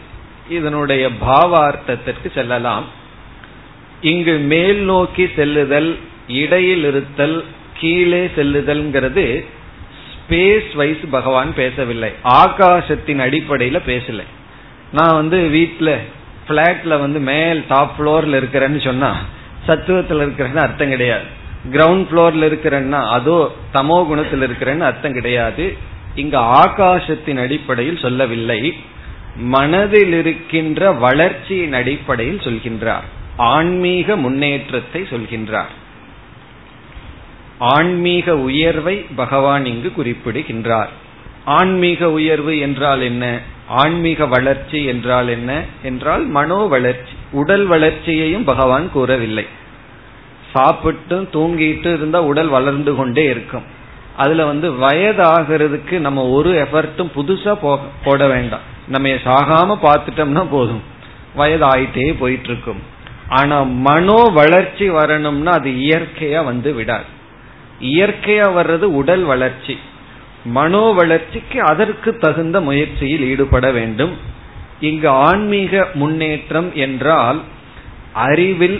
இதனுடைய பாவார்த்தத்திற்கு செல்லலாம். இங்கு மேல் நோக்கி செல்லுதல் இடையில் இருத்தல் கீழே செல்லுதல்ங்கிறது ஸ்பேஸ் வைஸ் பகவான் பேசவில்லை. ஆகாசத்தின் அடிப்படையில பேசல. நான் வந்து வீட்டுல பிளாட்ல வந்து மேல் டாப் ஃப்ளோர்ல இருக்கிறேன்னு சொன்னா சத்துவத்தில் இருக்கிறேன்னு அர்த்தம் கிடையாது. கிரவுண்ட் ஃப்ளோர்ல இருக்கிறேன்னா அதோ தமோ குணத்தில் இருக்கிறேன்னு அர்த்தம் கிடையாது. இங்க ஆகாசத்தின் அடிப்படையில் சொல்லவில்லை. மனதில் இருக்கின்ற வளர்ச்சியின் அடிப்படையில் சொல்கின்றார். ஆன்மீக முன்னேற்றத்தை சொல்கின்றார். ஆன்மீக உயர்வை பகவான் இங்கு குறிப்பிடுகின்றார். ஆன்மீக உயர்வு என்றால் என்ன? ஆன்மீக வளர்ச்சி என்றால் என்ன? என்றால் மனோ வளர்ச்சி உடல் வளர்ச்சியையும் பகவான் கூறவில்லை. சாப்பிட்டு தூங்கிட்டு இருந்தா உடல் வளர்ந்து கொண்டே இருக்கும். அதுல வந்து வயதாகிறதுக்கு நம்ம ஒரு எஃபர்ட்டும் புதுசா போட வேண்டாம். நம்ம சாகாம பார்த்துட்டோம்னா போதும். வயது ஆயிட்டே போயிட்டு இருக்கும் ஆனா மனோ வளர்ச்சி வரணும்னா அது இயற்கையா வந்து விடாது. இயற்கையா வர்றது உடல் வளர்ச்சி. மனோ வளர்ச்சிக்கு அதற்கு தகுந்த முயற்சியில் ஈடுபட வேண்டும். இங்கு ஆன்மீக முன்னேற்றம் என்றால் அறிவில்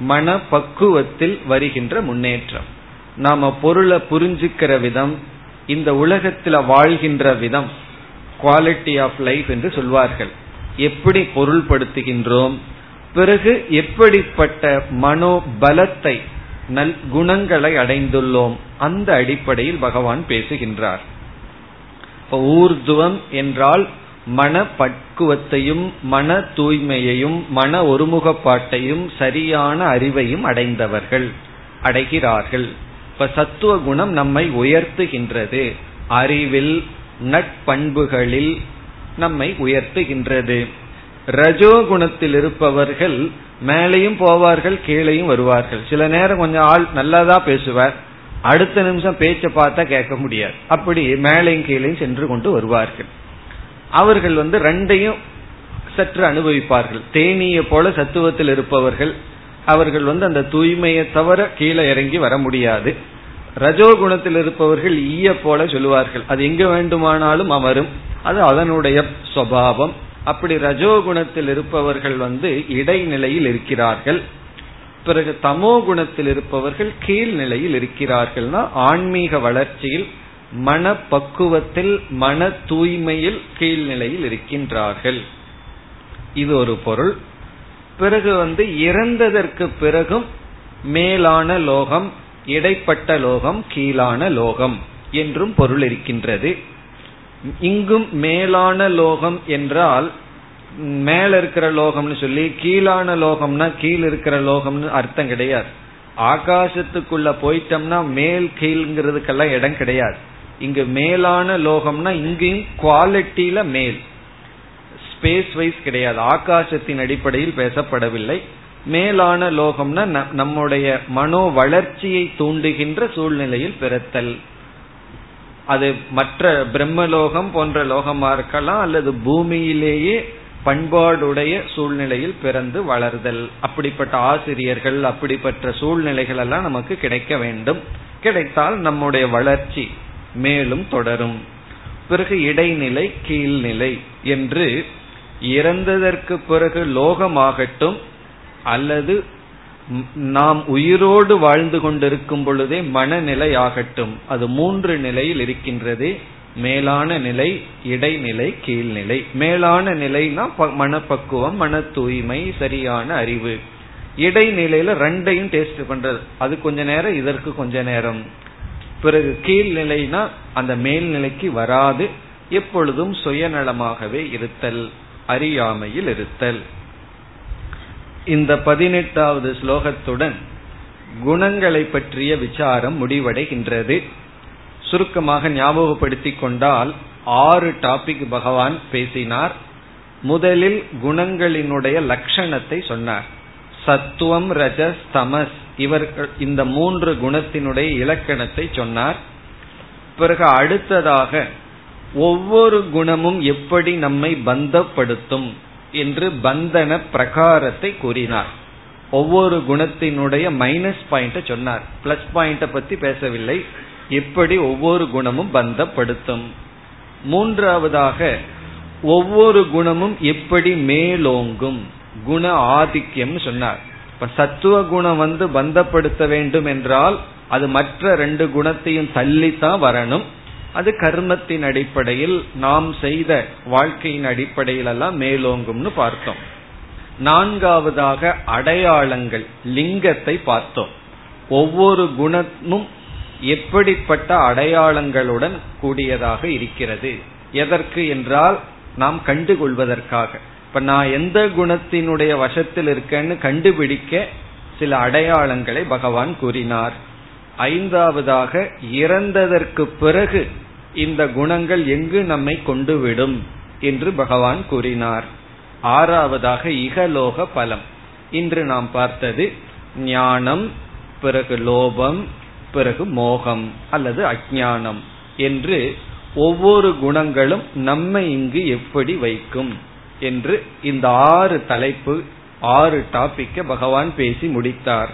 மன பக்குவத்தில் வருகின்ற முன்னேற்றம். நாம பொருளை புரிஞ்சுக்கிற விதம் இந்த உலகத்தில் வாழ்கின்ற விதம் குவாலிட்டி ஆஃப் லைஃப் என்று சொல்வார்கள். எப்படி பொருள்படுத்துகின்றோம் பிறகு எப்படிப்பட்ட மனோபலத்தை நல் குணங்களை அடைந்துள்ளோம் அந்த அடிப்படையில் பகவான் பேசுகின்றார். ஊர்துவம் என்றால் மன பக்குவத்தையும் மன தூய்மையையும் மன ஒருமுகப்பாட்டையும் சரியான அறிவையும் அடைந்தவர்கள் அடைகிறார்கள். இப்ப சத்துவ குணம் நம்மை உயர்த்துகின்றது. அறிவில் நட்பண்புகளில் நம்மை உயர்த்துகின்றது. ரஜோகுணத்தில் இருப்பவர்கள் மேலையும் போவார்கள் கீழையும் வருவார்கள். சில நேரம் கொஞ்சம் ஆள் நல்லதா பேசுவார். அடுத்த நிமிஷம் பேச்சை பார்த்தா கேட்க முடியாது. அப்படி மேலையும் கீழையும் சென்று கொண்டு வருவார்கள். அவர்கள் வந்து ரெண்டையும் சற்று அனுபவிப்பார்கள். தேனிய போல சத்துவத்தில் இருப்பவர்கள் அவர்கள் வந்து அந்த தூய்மையை தவிர கீழே இறங்கி வர முடியாது. ரஜோகுணத்தில் இருப்பவர்கள் ஈய போல சொல்லுவார்கள். அது எங்க வேண்டுமானாலும் அமரும். அது அதனுடைய சுவாவம். அப்படி ரஜோகுணத்தில் இருப்பவர்கள் வந்து இடைநிலையில் இருக்கிறார்கள். பிறகு தமோ குணத்தில் இருப்பவர்கள் கீழ்நிலையில் இருக்கிறார்கள்னா ஆன்மீக வளர்ச்சியில் மனப்பக்குவத்தில் மன தூய்மையில் கீழ்நிலையில் இருக்கின்றார்கள். இது ஒரு பொருள். பிறகு வந்து இறந்ததற்கு பிறகும் மேலான லோகம் இடைப்பட்ட லோகம் கீழான லோகம் என்றும் பொருள் இருக்கின்றது. இங்கும் மேலான லோகம் என்றால் மேல இருக்கிற லோகம்னு சொல்லி கீழான லோகம்னா கீழ் இருக்கிற லோகம்னு அர்த்தம் கிடையாது. ஆகாசத்துக்குள்ள போயிட்டோம்னா மேல் கீழ்ங்கிறதுக்கெல்லாம் இடம் கிடையாது. இங்கு மேலான லோகம்னா இங்கேயும் குவாலிட்டியில மேல். ஸ்பேஸ் வைஸ் கிடையாது. ஆகாசத்தின் அடிப்படையில் பேசப்படவில்லை. மேலான லோகம்னா நம்முடைய மனோ வளர்ச்சியை தூண்டுகின்ற சூழ்நிலையில் பிறத்தல். அது மற்ற பிரம்மலோகம் போன்ற லோகமா இருக்கலாம் அல்லது பூமியிலேயே பண்பாடுடைய சூழ்நிலையில் பிறந்து வளர்தல். அப்படிப்பட்ட ஆசிரியர்கள் அப்படிப்பட்ட சூழ்நிலைகள் எல்லாம் நமக்கு கிடைக்க வேண்டும். கிடைத்தால் நம்முடைய வளர்ச்சி மேலும் தொடரும். பிறகு இடைநிலை கீழ்நிலை என்று இறந்ததற்கு பிறகு லோகமாகட்டும் அல்லது நாம் உயிரோடு வாழ்ந்து கொண்டிருக்கும் பொழுதே மனநிலை ஆகட்டும். அது மூன்று நிலையில் இருக்கின்றது. மேலான நிலை இடைநிலை கீழ்நிலை. மேலான நிலைனா மனப்பக்குவம் மன தூய்மை சரியான அறிவு. இடைநிலையில ரெண்டையும் டேஸ்ட் பண்றது. அது கொஞ்ச நேரம் இதற்கு கொஞ்ச நேரம். பிறகு கீழ்நிலைனா அந்த மேல்நிலைக்கு வராது. எப்பொழுதும் சுயநலமாகவே இருத்தல் அறியாமையில் இருத்தல். இந்த பதினெட்டாவது ஸ்லோகத்துடன் குணங்களை பற்றிய விசாரம் முடிவடைகின்றது. சுருக்கமாக ஞாபகப்படுத்திக் கொண்டால் ஆறு டாபிக் பகவான் பேசினார். முதலில் குணங்களினுடைய லட்சணத்தை சொன்னார். சத்துவம் ரஜஸ் தமஸ் இவர்கள் இந்த மூன்று குணத்தினுடைய இலக்கணத்தை சொன்னார். பிறகு அடுத்ததாக ஒவ்வொரு குணமும் எப்படி நம்மை பந்தப்படுத்தும் என்று பந்தன பிரகாரத்தை கூறினார். ஒவ்வொரு குணத்தினுடைய மைனஸ் பாயிண்ட சொன்னார். பிளஸ் பாயிண்ட பத்தி பேசவில்லை. எப்படி ஒவ்வொரு குணமும் பந்தப்படுத்தும். மூன்றாவதாக ஒவ்வொரு குணமும் எப்படி மேலோங்கும்? குண ஆதிக்கம் சொன்னார். இப்ப சத்துவ குணம் வந்து பந்தப்படுத்த வேண்டும் என்றால் அது மற்ற ரெண்டு குணத்தையும் தள்ளித்தான் வரணும். அது கர்மத்தின் அடிப்படையில் நாம் செய்த வாழ்க்கையின் அடிப்படையில் எல்லாம் மேலோங்கும்னு பார்த்தோம். நான்காவதாக அடையாளங்கள் லிங்கத்தை பார்த்தோம். ஒவ்வொரு குணமும் எப்படிப்பட்ட அடையாளங்களுடன் கூடியதாக இருக்கிறது. எதற்கு என்றால் நாம் கண்டுகொள்வதற்காக. இப்ப நான் எந்த குணத்தினுடைய வசத்தில் இருக்கேன்னு கண்டுபிடிக்க சில அடையாளங்களை பகவான் கூறினார். ஐந்தாவதாக இறந்ததற்கு பிறகு இந்த குணங்கள் எங்கு நம்மை கொண்டு விடும் என்று பகவான் கூறினார். ஆறாவதாக இகலோக பலம். இன்று நாம் பார்த்தது ஞானம் பிறகு லோபம் பிறகு மோகம் அல்லது அஜானம் என்று ஒவ்வொரு குணங்களும் நம்மை இங்கு எப்படி வைக்கும்? என்று இந்த ஆறு தலைப்பு ஆறு டாபிக்க பகவான் பேசி முடித்தார்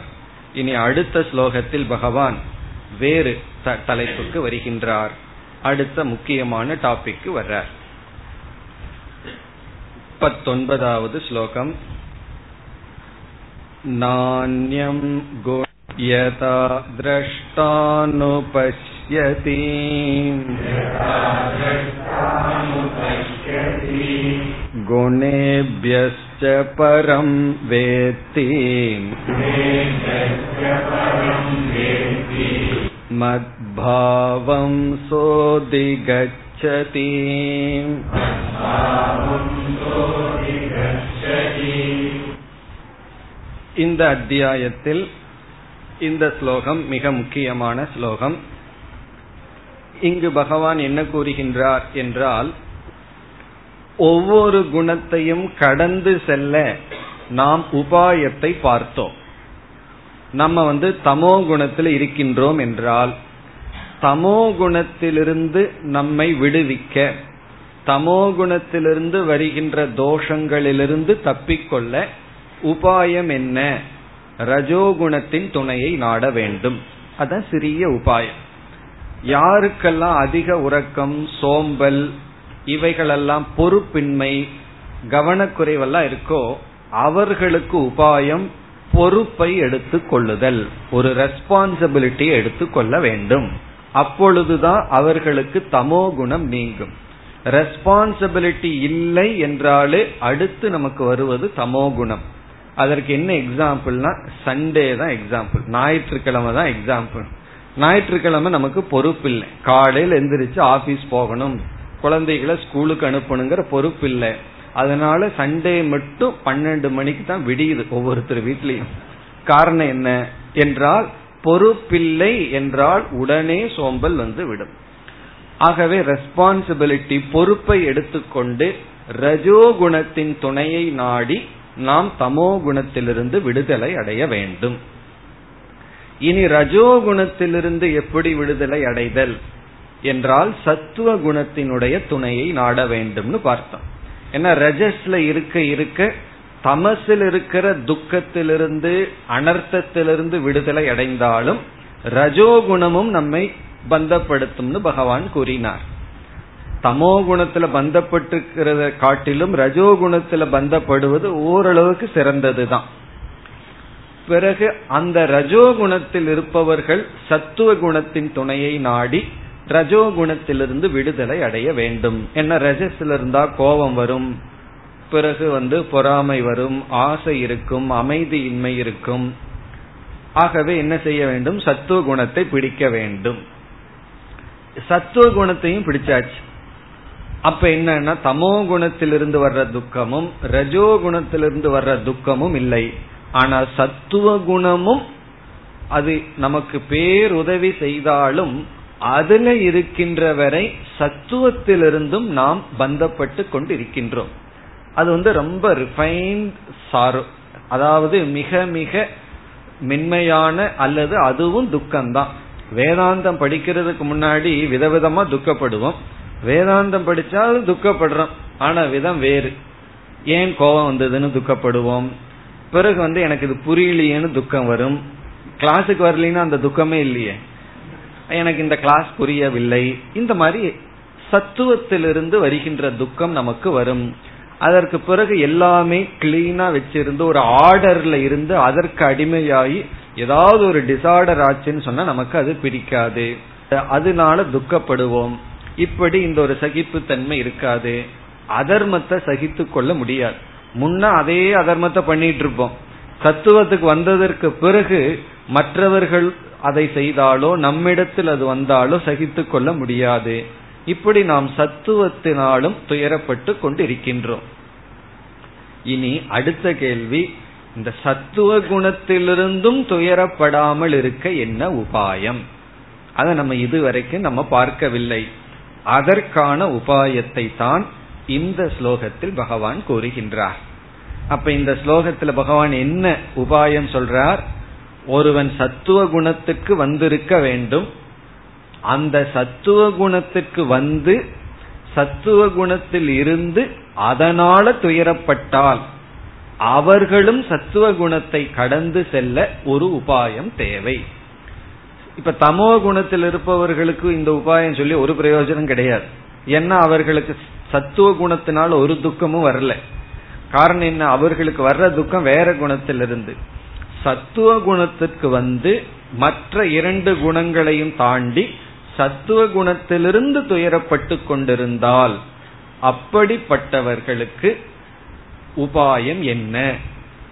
இனி அடுத்த ஸ்லோகத்தில் பகவான் வேறு தலைப்புக்கு வருகின்றார் அடுத்த முக்கியமான டாபிக் வர்றார் பத்தொன்பதாவது ஸ்லோகம் नान्यं गो यथा द्रष्टानुपश्यति गुणेभ्यश्च परं वेत्ति मद्भावं सोऽधिगच्छति இந்த அத்தியாயத்தில் இந்த ஸ்லோகம் மிக முக்கியமான ஸ்லோகம் இங்கு பகவான் என்ன கூறுகின்றார் என்றால் ஒவ்வொரு குணத்தையும் கடந்து செல்ல நாம் உபாயத்தை பார்த்தோம். நம்ம வந்து தமோ குணத்தில் இருக்கின்றோம் என்றால் தமோ குணத்திலிருந்து நம்மை விடுவிக்க தமோ குணத்திலிருந்து வருகின்ற தோஷங்களிலிருந்து தப்பிக்கொள்ள உபாயம் என்ன? ரஜோகுணத்தின் துணையை நாட வேண்டும். அதான் சிறிய உபாயம். யாருக்கெல்லாம் அதிக உறக்கம் சோம்பல் இவைகளெல்லாம் பொறுப்பின்மை கவனக்குறைவெல்லாம் இருக்கோ அவர்களுக்கு உபாயம் பொறுப்பை எடுத்து கொள்ளுதல். ஒரு ரெஸ்பான்சிபிலிட்டியை எடுத்துக்கொள்ள வேண்டும். அப்பொழுதுதான் அவர்களுக்கு தமோ குணம் நீங்கும். ரெஸ்பான்சிபிலிட்டி இல்லை என்றாலே அடுத்து நமக்கு வருவது தமோ குணம். அதற்கு என்ன எக்ஸாம்பிள்னா சண்டே தான் எக்ஸாம்பிள் ஞாயிற்றுக்கிழமை தான் எக்ஸாம்பிள் ஞாயிற்றுக்கிழமை நமக்கு பொறுப்பு இல்லை காலையில் எந்திரிச்சு ஆபீஸ் போகணும். குழந்தைகளை ஸ்கூலுக்கு அனுப்பணுங்கிற பொறுப்பு இல்லை அதனால சண்டே மட்டும் பன்னெண்டு மணிக்கு தான் விடியுது ஒவ்வொருத்தர் வீட்லயும். காரணம் என்ன என்றால் பொறுப்பில்லை என்றால் உடனே சோம்பல் வந்து விடும். ஆகவே ரெஸ்பான்சிபிலிட்டி பொறுப்பை எடுத்துக்கொண்டு ரஜோ குணத்தின் துணையை நாடி நாம் தமோ குணத்திலிருந்து விடுதலை அடைய வேண்டும். இனி ரஜோகுணத்திலிருந்து எப்படி விடுதலை அடைதல் என்றால் சத்துவ குணத்தினுடைய துணையை நாட வேண்டும்னு பார்த்தோம். ஏன்னா ரஜஸ்ல இருக்க இருக்க தமசில் இருக்கிற துக்கத்திலிருந்து அனர்த்தத்திலிருந்து விடுதலை அடைந்தாலும் ரஜோகுணமும் நம்மை பந்தப்படுத்தும்னு பகவான் கூறினார். தமோ குணத்துல பந்தப்பட்டிருக்கிறத காட்டிலும் ரஜோகுணத்துல பந்தப்படுவது ஓரளவுக்கு சிறந்ததுதான். பிறகு அந்த ரஜோகுணத்தில் இருப்பவர்கள் சத்துவ குணத்தின் துணையை நாடி ரஜோகுணத்திலிருந்து விடுதலை அடைய வேண்டும். என்ன ரஜஸ்ல இருந்தா கோபம் வரும். பிறகு வந்து பொறாமை வரும் ஆசை இருக்கும் அமைதியின்மை இருக்கும். ஆகவே என்ன செய்ய வேண்டும்? சத்துவ குணத்தை பிடிக்க வேண்டும். சத்துவ குணத்தையும் பிடிச்சாச்சு. அப்ப என்னன்னா தமோ குணத்திலிருந்து வர்ற துக்கமும் ரஜோ குணத்திலிருந்து வர்ற துக்கமும் இல்லை. ஆனா சத்துவ குணமும் அது நமக்கு பேருதவி செய்தாலும் அதுல இருக்கின்ற வரை சத்துவத்திலிருந்தும் நாம் பந்தப்பட்டு கொண்டு இருக்கின்றோம் அது வந்து ரொம்ப ரிஃபைன்ட் சாரோ அதாவது மிக மிக மென்மையான அல்லது அதுவும் துக்கம்தான். வேதாந்தம் படிக்கிறதுக்கு முன்னாடி விதவிதமா துக்கப்படுவோம். வேதாந்தம் படிச்சாலும் துக்கப்படுறோம். ஆனா விதம் வேறு. ஏன் கோபம் வந்ததுன்னு துக்கப்படுவோம்? பிறகு வந்து எனக்கு இது புரியலையேன்னு துக்கம் வரும். கிளாஸுக்கு வரலன்னா அந்த துக்கமே இல்லையே. எனக்கு இந்த கிளாஸ் புரியவில்லை. இந்த மாதிரி சத்துவத்திலிருந்து வருகின்ற துக்கம் நமக்கு வரும். அதற்கு பிறகு எல்லாமே கிளீனா வச்சிருந்து ஒரு ஆர்டர்ல இருந்து அதற்கு அடிமையாகி ஏதாவது ஒரு டிசார்டர் ஆச்சுன்னு சொன்னா நமக்கு அது பிடிக்காது. அதனால துக்கப்படுவோம். இப்படி இந்த ஒரு சகிப்புத்தன்மை இருக்காது. அதர்மத்தை சகித்து கொள்ள முடியாது. முன்ன அதே அதர்மத்தை பண்ணிட்டு இருப்போம் தத்துவத்துக்கு வந்ததற்கு பிறகு மற்றவர்கள் அதை செய்தாலோ நம்மிடத்தில் அது வந்தாலோ சகித்து கொள்ள முடியாது. இப்படி நாம் சத்துவத்தினாலும் துயரப்பட்டு கொண்டு இருக்கின்றோம் இனி அடுத்த கேள்வி இந்த சத்துவ குணத்திலிருந்தும் துயரப்படாமல் இருக்க என்ன உபாயம்? அதை நம்ம இதுவரைக்கும் நம்ம பார்க்கவில்லை. அதற்கான உபாயத்தை தான் இந்த ஸ்லோகத்தில் பகவான் கூறுகின்றார். அப்ப இந்த ஸ்லோகத்துல பகவான் என்ன உபாயம் சொல்றார்? ஒருவன் சத்துவ குணத்துக்கு வந்திருக்க வேண்டும். அந்த சத்துவ குணத்துக்கு வந்து சத்துவ குணத்தில் இருந்து அதனால துயரப்பட்டால் அவர்களும் சத்துவ குணத்தை கடந்து செல்ல ஒரு உபாயம் தேவை. இப்ப தமோ குணத்தில் இருப்பவர்களுக்கு இந்த உபாயம் சொல்லி ஒரு பிரயோஜனம் கிடையாது. ஏன்னா அவர்களுக்கு சத்துவ குணத்தினால் ஒரு துக்கமும் வரல. காரணம் என்ன? அவர்களுக்கு வர்ற துக்கம் வேற குணத்திலிருந்து. சத்துவ குணத்திற்கு வந்து மற்ற இரண்டு குணங்களையும் தாண்டி சத்துவ குணத்திலிருந்து துயரப்பட்டு கொண்டிருந்தால் அப்படிப்பட்டவர்களுக்கு உபாயம் என்ன?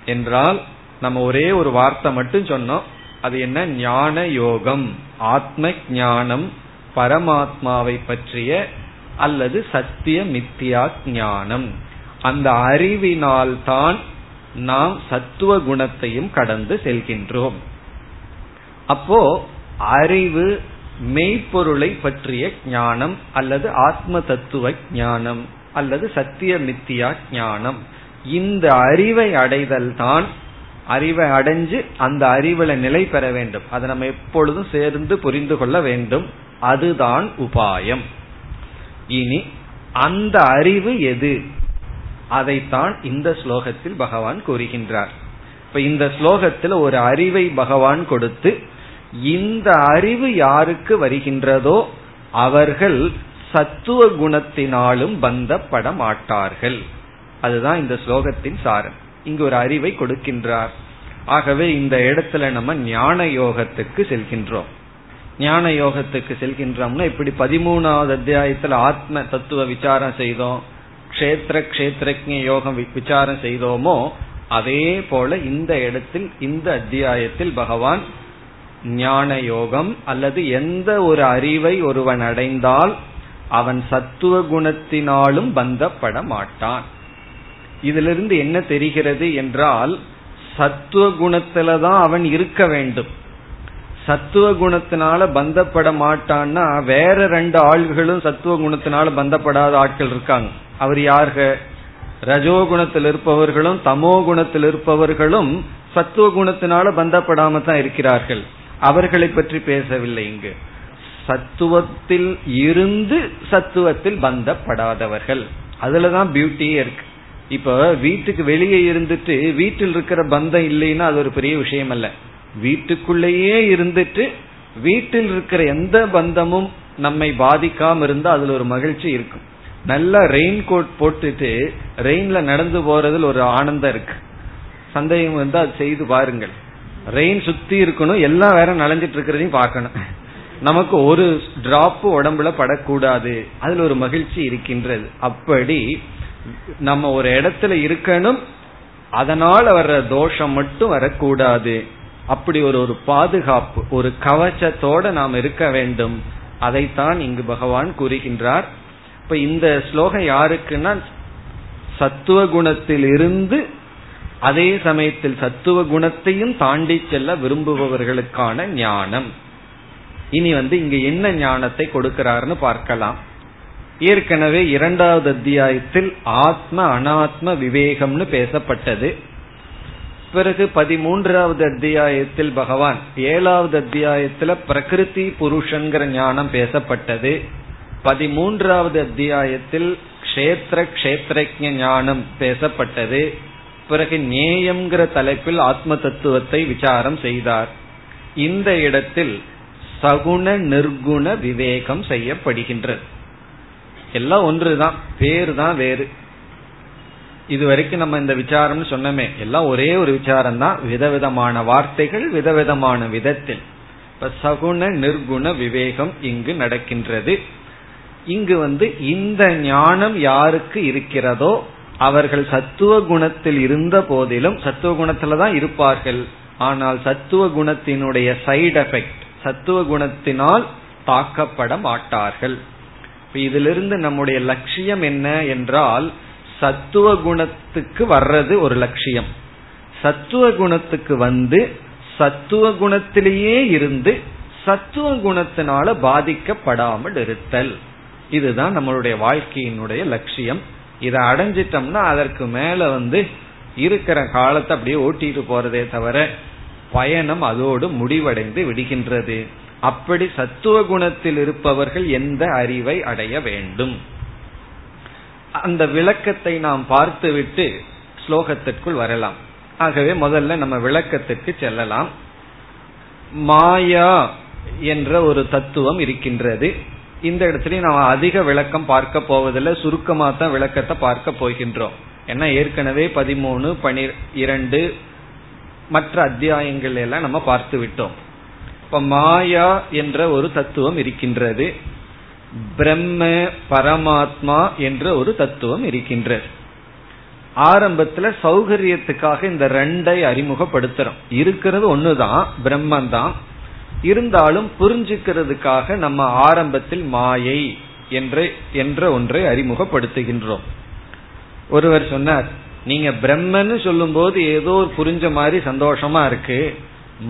என்றால் நம்ம ஒரே ஒரு வார்த்தை மட்டும் சொன்னோம். அது என்ன? ஞான யோகம் ஆத்ம ஞானம் பரமாத்மாவை பற்றிய அல்லது சத்திய மித்தியா ஞானம். அந்த அறிவினால் தான் நாம் சத்துவ குணத்தையும் கடந்து செல்கின்றோம். அப்போ அறிவு மெய்ப்பொருளை பற்றிய ஞானம் அல்லது ஆத்ம தத்துவ ஞானம் அல்லது சத்திய மித்தியா ஞானம். இந்த அறிவை அடைதல் தான் அறிவை அடைஞ்சு அந்த அறிவுல நிலை பெற வேண்டும். அதை நம்ம எப்பொழுதும் சேர்ந்து புரிந்து கொள்ள வேண்டும். அதுதான் உபாயம். இனி அந்த அறிவு எது? அதைத்தான் இந்த ஸ்லோகத்தில் பகவான் கூறுகின்றார். இப்ப இந்த ஸ்லோகத்தில் ஒரு அறிவை பகவான் கொடுத்து இந்த அறிவு யாருக்கு வருகின்றதோ அவர்கள் சத்துவ குணத்தினாலும் பந்தப்பட மாட்டார்கள். அதுதான் இந்த ஸ்லோகத்தின் சாரம். இங்கு ஒரு அறிவை கொடுக்கின்றார். ஆகவே இந்த இடத்துல நம்ம ஞான யோகத்துக்கு செல்கின்றோம். ஞான யோகத்துக்கு செல்கின்றோம்னா இப்படி பதிமூணாவது அத்தியாயத்துல ஆத்ம தத்துவ விசாரம் செய்தோம் கஷேத்திர கஷேத்திரஜ யோகம் விசாரம் செய்தோமோ அதே போல இந்த இடத்தில் இந்த அத்தியாயத்தில் பகவான் ஞான யோகம் அல்லது எந்த ஒரு அறிவை ஒருவன் அடைந்தால் அவன் சத்துவ குணத்தினாலும் பந்தப்பட மாட்டான். இதிலிருந்து என்ன தெரிகிறது என்றால் சத்துவ குணத்துல தான் அவன் இருக்க வேண்டும். சத்துவ குணத்தினால பந்தப்பட மாட்டான்னா வேற ரெண்டு ஆள்களும் சத்துவ குணத்தினால பந்தப்படாத ஆட்கள் இருக்காங்க. அவர் யாருக ரஜோகுணத்தில் இருப்பவர்களும் தமோ குணத்தில் இருப்பவர்களும் சத்துவ குணத்தினால பந்தப்படாம தான் இருக்கிறார்கள். அவர்களை பற்றி பேசவில்லை இங்கு. சத்துவத்தில் இருந்து சத்துவத்தில் பந்தப்படாதவர்கள். அதுலதான் பியூட்டியே இருக்கு. இப்ப வீட்டுக்கு வெளியே இருந்துட்டு வீட்டில் இருக்கிற பந்தம் இல்லைன்னா அது ஒரு பெரிய விஷயம் அல்ல வீட்டுக்குள்ளேயே இருந்துட்டு வீட்டில் இருக்கிற எந்த பந்தமும் நம்மை பாதிக்காம இருந்தா அதுல ஒரு மகிழ்ச்சி இருக்கும். நல்ல ரெயின் கோட் போட்டுட்டு ரெயின்ல நடந்து போறதுல ஒரு ஆனந்தம் இருக்கு. சந்தேகம் வந்து அது செய்து பாருங்கள். ரெயின் சுத்தி இருக்கணும் எல்லாம் வேற நனைஞ்சிட்டு இருக்கிறதையும் பார்க்கணும். நமக்கு ஒரு டிராப் உடம்புல படக்கூடாது. அதுல ஒரு மகிழ்ச்சி இருக்கின்றது. அப்படி நம்ம ஒரு இடத்துல இருக்கணும் அதனால் வர்ற தோஷம் மட்டும் வரக்கூடாது. அப்படி ஒரு ஒரு பாதுகாப்பு ஒரு கவச்சத்தோட நாம் இருக்க வேண்டும். அதைத்தான் இங்கு பகவான் கூறுகின்றார். இப்ப இந்த ஸ்லோகம் யாருக்குன்னா சத்துவ குணத்தில் இருந்து அதே சமயத்தில் சத்துவ குணத்தையும் தாண்டி செல்ல விரும்புபவர்களுக்கான ஞானம். இனி வந்து இங்க என்ன ஞானத்தை கொடுக்கிறாருன்னு பார்க்கலாம். ஏற்கனவே இரண்டாவது அத்தியாயத்தில் ஆத்ம அனாத்ம விவேகம்னு பேசப்பட்டது. பிறகு பதிமூன்றாவது அத்தியாயத்தில் பகவான் ஏழாவது அத்தியாயத்துல பிரகிருதி புருஷன்கிற ஞானம் பேசப்பட்டது. பதிமூன்றாவது அத்தியாயத்தில் கஷேத்திர கஷேத்திரஜ ஞானம் பேசப்பட்டது. பிறகு நேயம்ங்கிற தலைப்பில் ஆத்ம தத்துவத்தை விசாரம் செய்தார். இந்த இடத்தில் சகுண நிர்குண விவேகம் செய்யப்படுகின்றது. எல்லாம் ஒன்றுதான் பேர் தான் வேறு. இது வரைக்கும் நம்ம இந்த விசாரம்னு சொன்னமே எல்லாம் ஒரே ஒரு விசாரம் தான் விதவிதமான வார்த்தைகள் விதவிதமான விதத்தில். இப்ப சகுண நிர்குண விவேகம் இங்கு நடக்கின்றது. இங்கு வந்து இந்த ஞானம் யாருக்கு இருக்கிறதோ அவர்கள் சத்துவ குணத்தில் இருந்த போதிலும் சத்துவ குணத்துல தான் இருப்பார்கள். ஆனால் சத்துவ குணத்தினுடைய சைடு எஃபெக்ட் சத்துவ குணத்தினால் தாக்கப்பட மாட்டார்கள். இதிலிருந்து நம்முடைய லட்சியம் என்ன என்றால் சத்துவ குணத்துக்கு வர்றது ஒரு லட்சியம். சத்துவ குணத்துக்கு வந்து சத்துவ குணத்திலேயே இருந்து சத்துவ குணத்தினால பாதிக்கப்படாமல் இருத்தல். இதுதான் நம்மளுடைய வாழ்க்கையினுடைய லட்சியம். இதை அடைஞ்சிட்டோம்னா அதற்கு மேல வந்து இருக்கிற காலத்தை அப்படியே ஓட்டிட்டு போறதே தவிர பயணம் அதோடு முடிவடைந்து விடுகின்றது. அப்படி சத்துவ குணத்தில் இருப்பவர்கள் எந்த அறிவை அடைய வேண்டும்? அந்த விளக்கத்தை நாம் பார்த்துவிட்டு ஸ்லோகத்திற்குள் வரலாம். ஆகவே முதல்ல நம்ம விளக்கத்திற்கு செல்லலாம். மாயா என்ற ஒரு தத்துவம் இருக்கின்றது. இந்த இடத்துல நாம் அதிக விளக்கம் பார்க்க போவதில்லை. சுருக்கமாக தான் விளக்கத்தை பார்க்க போகின்றோம். ஏன்னா ஏற்கனவே பதிமூணு பனி இரண்டு மற்ற அத்தியாயங்கள் எல்லாம் நம்ம பார்த்து விட்டோம் இப்ப மாயா என்ற ஒரு தத்துவம் இருக்கின்றது. பிரம்ம பரமாத்மா என்ற ஒரு தத்துவம் இருக்கின்றது ஆரம்பத்துல சௌகரியத்துக்காக இந்த ரெண்டை அறிமுகப்படுத்துறோம். இருக்கிறது ஒண்ணுதான் பிரம்மன் தான் இருந்தாலும் புரிஞ்சுக்கிறதுக்காக நம்ம ஆரம்பத்தில் மாயை என்ற என்ற ஒன்றை அறிமுகப்படுத்துகின்றோம். ஒருவர் சொன்னார் நீங்க பிரம்மன்னு சொல்லும் போது ஏதோ புரிஞ்ச மாதிரி சந்தோஷமா இருக்கு.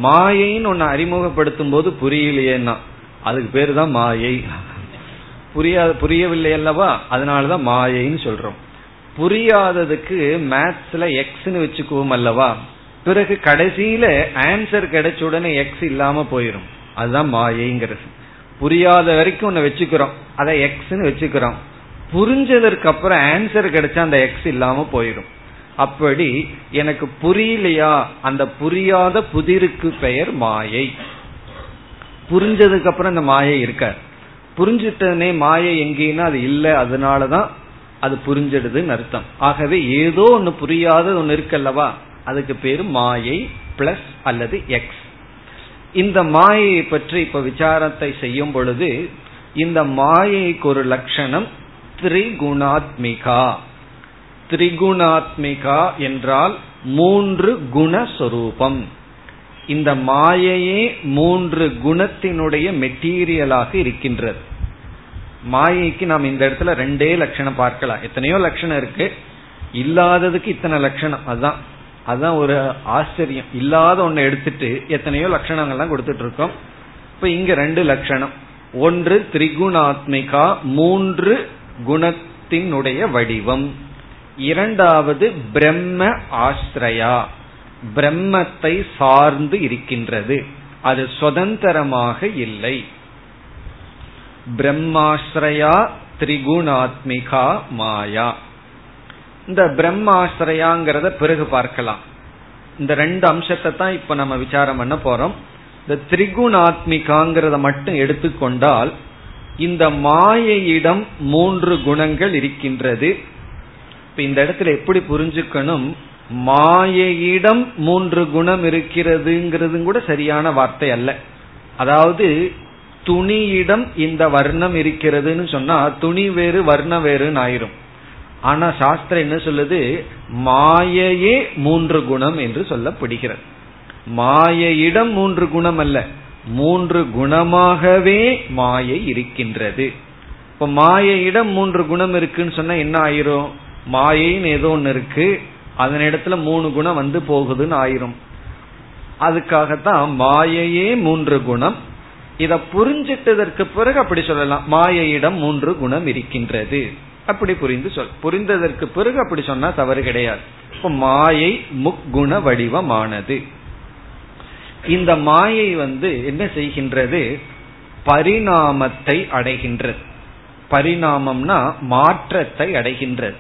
மாயைன்னு ஒன்னு அறிமுகப்படுத்தும் போது புரியலையேன்னா அதுக்கு பேரு தான் மாயை. புரியாத புரியவில்லை அல்லவா? அதனாலதான் மாயைன்னு சொல்றோம். புரியாததுக்கு மேத்ஸ்ல எக்ஸ்னு வச்சுக்குவோம் அல்லவா? பிறகு கடைசியில ஆன்சர் கிடைச்ச உடனே எக்ஸ் இல்லாம போயிரும். அதுதான் மாயைங்கிறது. புரியாத வரைக்கும் ஒன்னு வச்சுக்கிறோம். அதை எக்ஸ்னு வச்சுக்கிறோம். புரிஞ்சதற்கு அப்புறம் ஆன்சர் கிடைச்சா அந்த எக்ஸ் இல்லாம போயிடும் அப்படி எனக்கு புரியலையா? அந்த புரியாத புதிருக்கு பெயர் மாயை. புரிஞ்சதுக்கு அப்புறம் அந்த மாயை இருக்காது. புரிஞ்சுட்டனே மாயை எங்கேன்னா அது இல்லை அதனாலதான் அது புரிஞ்சிடுதுன்னு அர்த்தம். ஆகவே ஏதோ ஒன்னு புரியாத ஒன்னு இருக்கல்லவா? அதுக்கு பேரு மாயை பிளஸ் அல்லது எக்ஸ் இந்த மாயை பற்றி இப்ப விசாரத்தை செய்யும் பொழுது இந்த மாயைக்கு ஒரு லட்சணம் திரிகுணாத்மிகா. திரிகுணாத்மிகா என்றால் மூன்று குணஸ்வரூபம் இந்த மாயையே மூன்று குணத்தினுடைய மெட்டீரியலாக இருக்கின்றது. மாயைக்கு நாம் இந்த இடத்துல ரெண்டே லட்சணம் பார்க்கலாம். எத்தனையோ லட்சணம் இருக்கு. இல்லாததுக்கு இத்தனை லட்சணம். அதுதான் அதுதான் ஒரு ஆச்சரியம். இல்லாத ஒன்னு எடுத்துட்டு எத்தனையோ லட்சணங்கள்லாம் கொடுத்துட்டு இருக்கோம் இப்ப இங்க ரெண்டு லட்சணம். ஒன்று திரிகுணாத்மிகா மூன்று குணத்தினுடைய வடிவம். இரண்டாவது பிரம்ம ஆசிரயா பிரம்மத்தை சார்ந்து இருக்கின்றது. அது சுதந்திரமாக இல்லை. பிரம்மாஸ்ரயா திரிகுணாத்மிகா மாயா. இந்த பிரம்மாஸ்ரயாங்கிறத பிறகு பார்க்கலாம். இந்த ரெண்டு அம்சத்தை தான் இப்ப நம்ம விசாரம் பண்ண போறோம். இந்த திரிகுணாத்மிகாங்கிறத மட்டும் எடுத்துக்கொண்டால் இந்த மாயையிடம் மூன்று குணங்கள் இருக்கின்றது. இப்ப இந்த இடத்துல எப்படி புரிஞ்சுக்கணும்? மாயையிடம் மூன்று குணம் இருக்கிறதுங்கிறது கூட சரியான வார்த்தை அல்ல. அதாவது துணியிடம் இந்த வர்ணம் இருக்கிறதுன்னு சொன்னா துணி வேறு வர்ணம் வேறுன்னு ஆயிரும். ஆனா சாஸ்திரம் என்ன சொல்லுது? மாயையே மூன்று குணம் என்று சொல்லப்படுகிறது. மாயையிடம் மூன்று குணம் அல்ல. மூன்று குணமாகவே மாயை இருக்கின்றது. இப்ப மாயையிடம் மூன்று குணம் இருக்குன்னு சொன்னா என்ன ஆயிரும்? மாயைன்னு ஏதோ ஒன்னு இருக்கு. அதன் இடத்துல மூணு குணம் வந்து போகுதுன்னு ஆயிரும். அதுக்காகத்தான் மாயையே மூன்று குணம். இத புரிஞ்சிட்டதற்கு பிறகு அப்படி சொல்லலாம். மாயையிடம் மூன்று குணம் இருக்கின்றது. அப்படி புரிந்து சொல். புரிந்ததற்கு பிறகு அப்படி சொன்னா தவறு கிடையாது. இப்ப மாயை முக்குண வடிவமானது. இந்த மாயை வந்து என்ன செய்கின்றது? பரிணாமத்தை அடைகின்றது. பரிணாமம்னா மாற்றத்தை அடைகின்றது.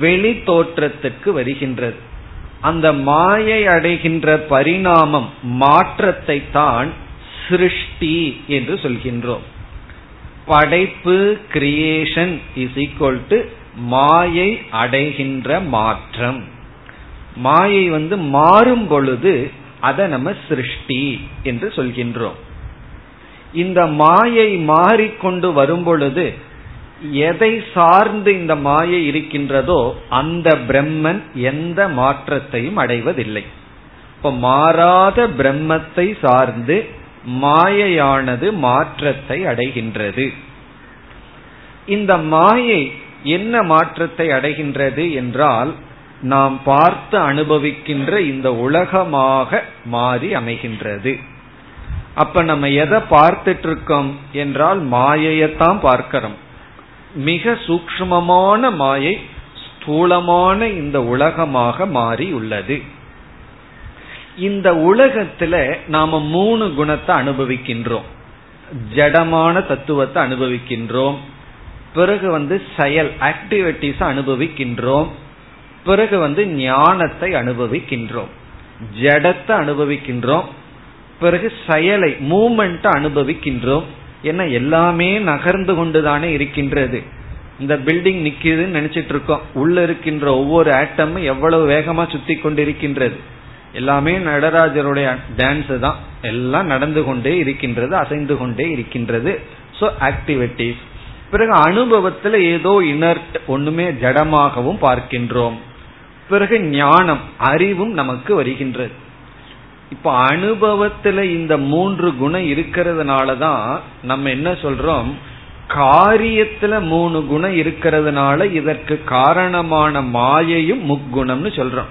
வெளி தோற்றத்துக்கு வருகின்றது. அந்த மாயை அடைகின்ற பரிணாமம் மாற்றத்தை தான் சிருஷ்டி என்று சொல்கின்றோம். படைப்பு கிரியேஷன் இஸ் ஈக்வல் டு மாயை அடைகின்ற மாற்றம். மாயை வந்து மாறும் பொழுது அதை நம்ம சிருஷ்டி என்று சொல்கின்றோம். இந்த மாயை மாறிக்கொண்டு வரும் பொழுது எதை சார்ந்து இந்த மாயை இருக்கின்றதோ அந்த பிரம்மன் எந்த மாற்றத்தையும் அடைவதில்லை. இப்ப மாறாத பிரம்மத்தை சார்ந்து மாயையானது மாற்றத்தை அடைகின்றது. இந்த மாயை என்ன மாற்றத்தை அடைகின்றது என்றால் நாம் பார்த்து அனுபவிக்கின்ற இந்த உலகமாக மாறி அமைகின்றது. அப்ப நம்ம எதை பார்த்துட்டு இருக்கோம் என்றால் மாயையத்தான் பார்க்கிறோம். மிக சூக்மமான மாயை ஸ்தூலமான இந்த உலகமாக மாறி உள்ளது இந்த உலகத்துல நாம மூணு குணத்தை அனுபவிக்கின்றோம். ஜடமான தத்துவத்தை அனுபவிக்கின்றோம். பிறகு வந்து செயல் ஆக்டிவிட்டிஸ் அனுபவிக்கின்றோம். பிறகு வந்து ஞானத்தை அனுபவிக்கின்றோம். ஜடத்தை அனுபவிக்கின்றோம். பிறகு செயலை மூமெண்ட் அனுபவிக்கின்றோம். ஏன்னா எல்லாமே நகர்ந்து கொண்டுதானே இருக்கின்றது. இந்த பில்டிங் நிக்குதுன்னு நினைச்சிட்டு இருக்கோம். உள்ள இருக்கின்ற ஒவ்வொரு ஆட்டமும் எவ்வளவு வேகமா சுத்தி கொண்டிருக்கின்றது. எல்லாமே நடராஜருடைய டான்ஸ் தான். எல்லாம் நடந்து கொண்டே இருக்கின்றது அசைந்து கொண்டே இருக்கின்றது. சோ ஆக்டிவிட்டிஸ் பிறகு அனுபவத்துல ஏதோ இனர்ட் ஒண்ணுமே ஜடமாகவும் பார்க்கின்றோம். பிறகு ஞானம் அறிவும் நமக்கு வருகின்றது. இப்ப அனுபவத்துல இந்த மூன்று குணம் இருக்கிறதுனால தான் நம்ம என்ன சொல்றோம்? காரியத்துல மூணு குணம் இருக்கிறதுனால இதற்கு காரணமான மாயையும் முக்குணம்னு சொல்றோம்.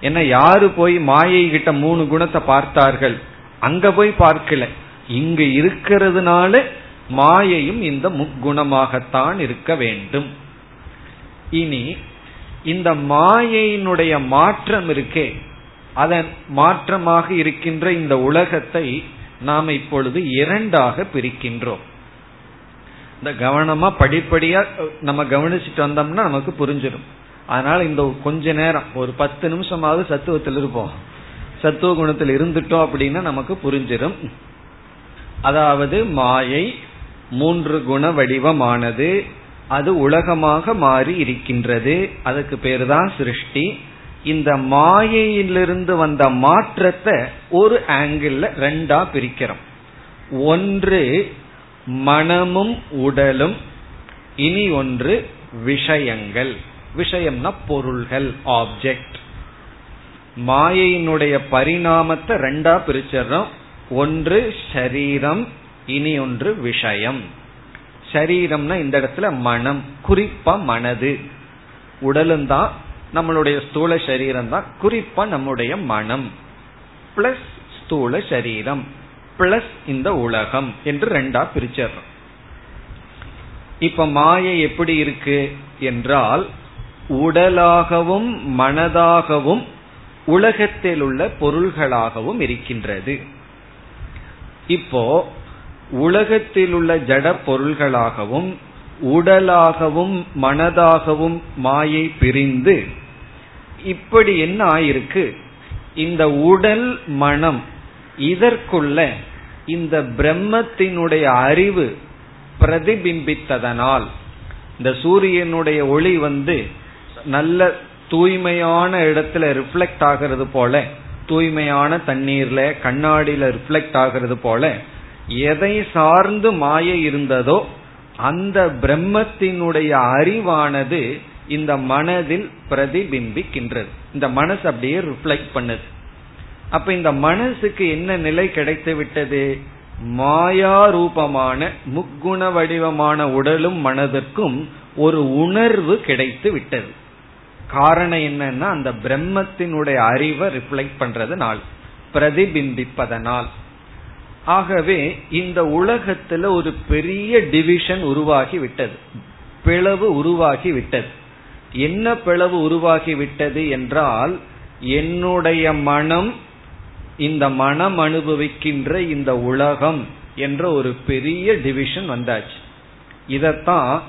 என்ன யாரு போய் மாயை கிட்ட மூணு குணத்தை பார்த்தார்கள்? அங்க போய் பார்க்கல. இங்க இருக்கிறதுனால மாயையும் இந்த முக்குணமாகத்தான் இருக்க வேண்டும். இனி இந்த மாயையினுடைய மாற்றம் இருக்கே. அதன் மாற்றமாக இருக்கின்ற இந்த உலகத்தை நாம் இப்பொழுது இரண்டாக பிரிக்கின்றோம். இந்த கவனமா படிப்படியா நம்ம கவனிச்சுட்டு வந்தோம்னா நமக்கு புரிஞ்சிடும். அதனால இந்த கொஞ்ச நேரம் ஒரு பத்து நிமிஷமாவது சத்துவத்தில் இருப்போம். சத்துவ குணத்தில் இருந்துட்டோம் அப்படின்னா நமக்கு புரிஞ்சிடும். அதாவது மாயை மூன்று குண வடிவமானது. அது உலகமாக மாறி இருக்கின்றது. அதுக்கு பேர் தான் சிருஷ்டி. இந்த மாயையிலிருந்து வந்த மாற்றத்தை ஒரு ஆங்கிள் ரெண்டா பிரிக்கிறோம். ஒன்று மனமும் உடலும் இனி ஒன்று விஷயங்கள். விஷயம்னா பொருள்கள் ஆப்ஜெக்ட் மாயையினுடைய பரிணாமத்தை ரெண்டா பிரிச்சிடறோம். ஒன்று ஷரீரம் இனி ஒன்று விஷயம். ஷரீரம்னா இந்த இடத்துல மனம் குறிப்பா மனது. உடலும் தான் நம்மளுடைய ஸ்தூல சரீரம் தான் குறிப்பா நம்முடைய மனம். பிளஸ் ஸ்தூல சரீரம் பிளஸ் இந்த உலகம் என்று ரெண்டா பிரிச்சிடறோம். இப்ப மாயை எப்படி இருக்கு என்றால் உடலாகவும் மனதாகவும் உலகத்தில் உள்ள பொருள்களாகவும் இருக்கின்றது. இப்போ உலகத்தில் உள்ள ஜட பொருள்களாகவும் உடலாகவும் மனதாகவும் மாயை பிரிந்து இப்படி என்ன ஆயிருக்கு? இந்த உடல் மனம் இதற்குள்ள இந்த பிரம்மத்தினுடைய அறிவு பிரதிபிம்பித்ததனால் இந்த சூரியனுடைய ஒளி வந்து நல்ல தூய்மையான இடத்துல ரிஃப்ளெக்ட் ஆகிறது போல தூய்மையான தண்ணீர்ல கண்ணாடியில ரிஃப்ளெக்ட் ஆகிறது போல எதை சார்ந்து மாய இருந்ததோ அந்த பிரம்மத்தினுடைய அறிவானது இந்த மனதில் பிரதிபிம்பிக்கின்றது. இந்த மனசு அப்படியே ரிஃப்ளெக்ட் பண்ணுது. அப்ப இந்த மனசுக்கு என்ன நிலை கிடைத்து விட்டது? மாயா ரூபமான முக்குண வடிவமான உடலும் மனதிற்கும் ஒரு உணர்வு கிடைத்து விட்டது. காரணம் என்னன்னா அந்த பிரம்மத்தினுடைய அறிவை ரிஃப்ளெக்ட் பண்றதுனால் பிரதிபிம்பிப்பதனால். ஆகவே இந்த உலகத்துல ஒரு பெரிய டிவிஷன் உருவாகி விட்டது. பிளவு உருவாகி விட்டது. என்ன பிளவு உருவாகிவிட்டது என்றால் என்னுடைய மனம் இந்த மனம் அனுபவிக்கின்ற இந்த உலகம் என்ற ஒரு பெரிய டிவிஷன் வந்தாச்சு. இதத்தான்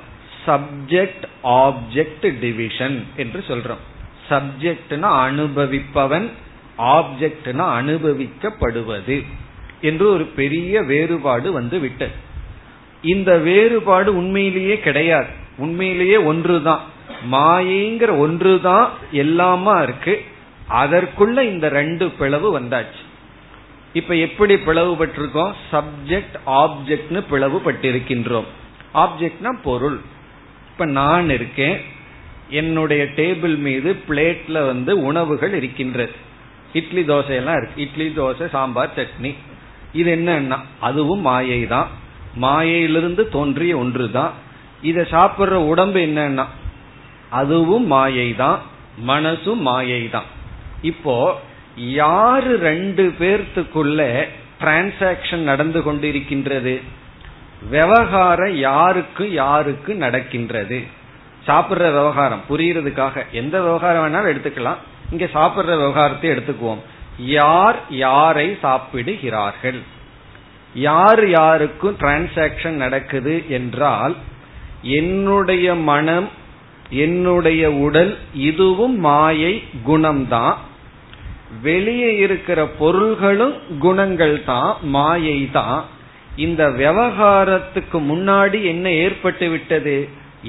சப்ஜெக்ட் ஆப்ஜெக்ட் டிவிஷன் என்று சொல்றோம். சப்ஜெக்ட்னா அனுபவிப்பவன் ஆப்ஜெக்ட்னா அனுபவிக்கப்படுவது என்று ஒரு பெரிய வேறுபாடு வந்து விட்டது. இந்த வேறுபாடு உண்மையிலேயே கிடையாது. உண்மையிலேயே ஒன்றுதான். மாயைங்கிற ஒன்றுதான் எல்லாமா இருக்கு. அதற்குள்ள இந்த ரெண்டு பிளவு வந்தாச்சு. இப்ப எப்படி பிளவுபட்டிருக்கோம் சப்ஜெக்ட் ஆப்ஜெக்ட்னு பிளவுபட்டிருக்கின்றோம் ஆப்ஜெக்ட்னா பொருள். இப்ப நான் இருக்கேன். என்னுடைய டேபிள் மீது பிளேட்ல வந்து உணவுகள் இருக்கின்றது. இட்லி தோசை எல்லாம் இருக்கு. இட்லி தோசை சாம்பார் சட்னி. இது என்னன்னா அதுவும் மாயை தான் மாயையிலிருந்து தோன்றிய ஒன்று தான் இதை சாப்பிடுற உடம்பு என்னன்னா அதுவும் மாயை தான் மனசும் மாயை தான் இப்போ யாரு ரெண்டு பேர்த்துக்குள்ள டிரான்சாக்சன் நடந்து கொண்டிருக்கின்றது? விவகாரம் யாருக்கு யாருக்கு நடக்கின்றது? சாப்பிட்ற விவகாரம் புரியறதுக்காக. எந்த விவகாரம் வேணாலும் எடுத்துக்கலாம். இங்க சாப்பிட்ற விவகாரத்தை எடுத்துக்குவோம். யார் யாரை சாப்பிடுகிறார்கள்? யார் யாருக்கும் டிரான்சாக்சன் நடக்குது என்றால் என்னுடைய மனம் என்னுடைய உடல் இதுவும் மாயை குணம்தான். வெளியே இருக்கிற பொருள்களும் குணங்கள் தான் மாயை தான் இந்த விவகாரத்துக்கு முன்னாடி என்ன ஏற்பட்டு விட்டது?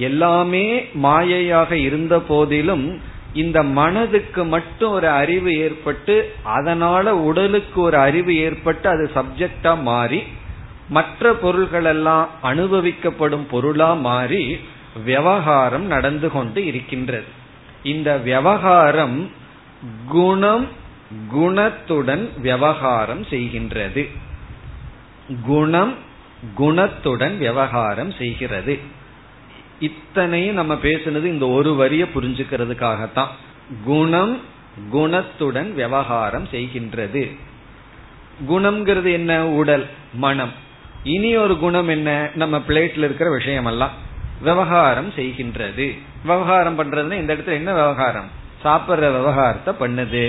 எல்லாமே மாயையாக இருந்த போதிலும் இந்த மனதுக்கு மட்டும் ஒரு அறிவு ஏற்பட்டு அதனால உடலுக்கு ஒரு அறிவு ஏற்பட்டு அது சப்ஜெக்டா மாறி மற்ற பொருள்கள் எல்லாம் அனுபவிக்கப்படும் பொருளா மாறி விவகாரம் நடந்து கொண்டு இருக்கின்றது. இந்த விவகாரம் குணம் குணத்துடன் விவகாரம் செய்கின்றது. குணம் குணத்துடன் விவகாரம் செய்கிறது. இத்தனையும் நம்ம பேசுனது இந்த ஒரு வரிய புரிஞ்சுக்கிறதுக்காகத்தான். குணம் குணத்துடன் விவகாரம் செய்கின்றது. குணம்ங்கிறது என்ன? உடல் மனம். இனி ஒரு குணம் என்ன? நம்ம பிளேட்ல இருக்கிற விஷயம் எல்லாம் விவகாரம் செய்கின்றது. விவகாரம் பண்றதுன்னா இந்த இடத்துல என்ன விவகாரம்? சாப்பிட்ற விவகாரத்தை பண்ணுது.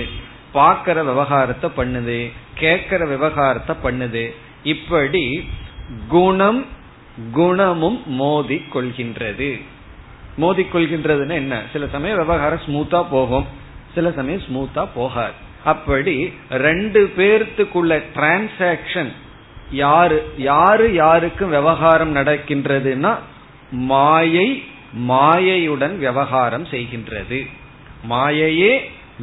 பாக்கிற விவகாரத்தை பண்ணுது. கேட்கிற விவகாரத்தை பண்ணுது. இப்படி குணம் குணமும் மோதி கொள்கின்றது மோதி கொள்கின்றதுன்னு என்ன? சில சமயம் விவகாரம் ஸ்மூத்தா போகும். சில சமயம் ஸ்மூத்தா போகாது. அப்படி ரெண்டு பேர்த்துக்குள்ள டிரான்சாக்சன் யாரு யாரு யாருக்கும் விவகாரம் நடக்கின்றதுன்னா மாயை மாயையுடன் விவகாரம் செய்கின்றது. மாயையே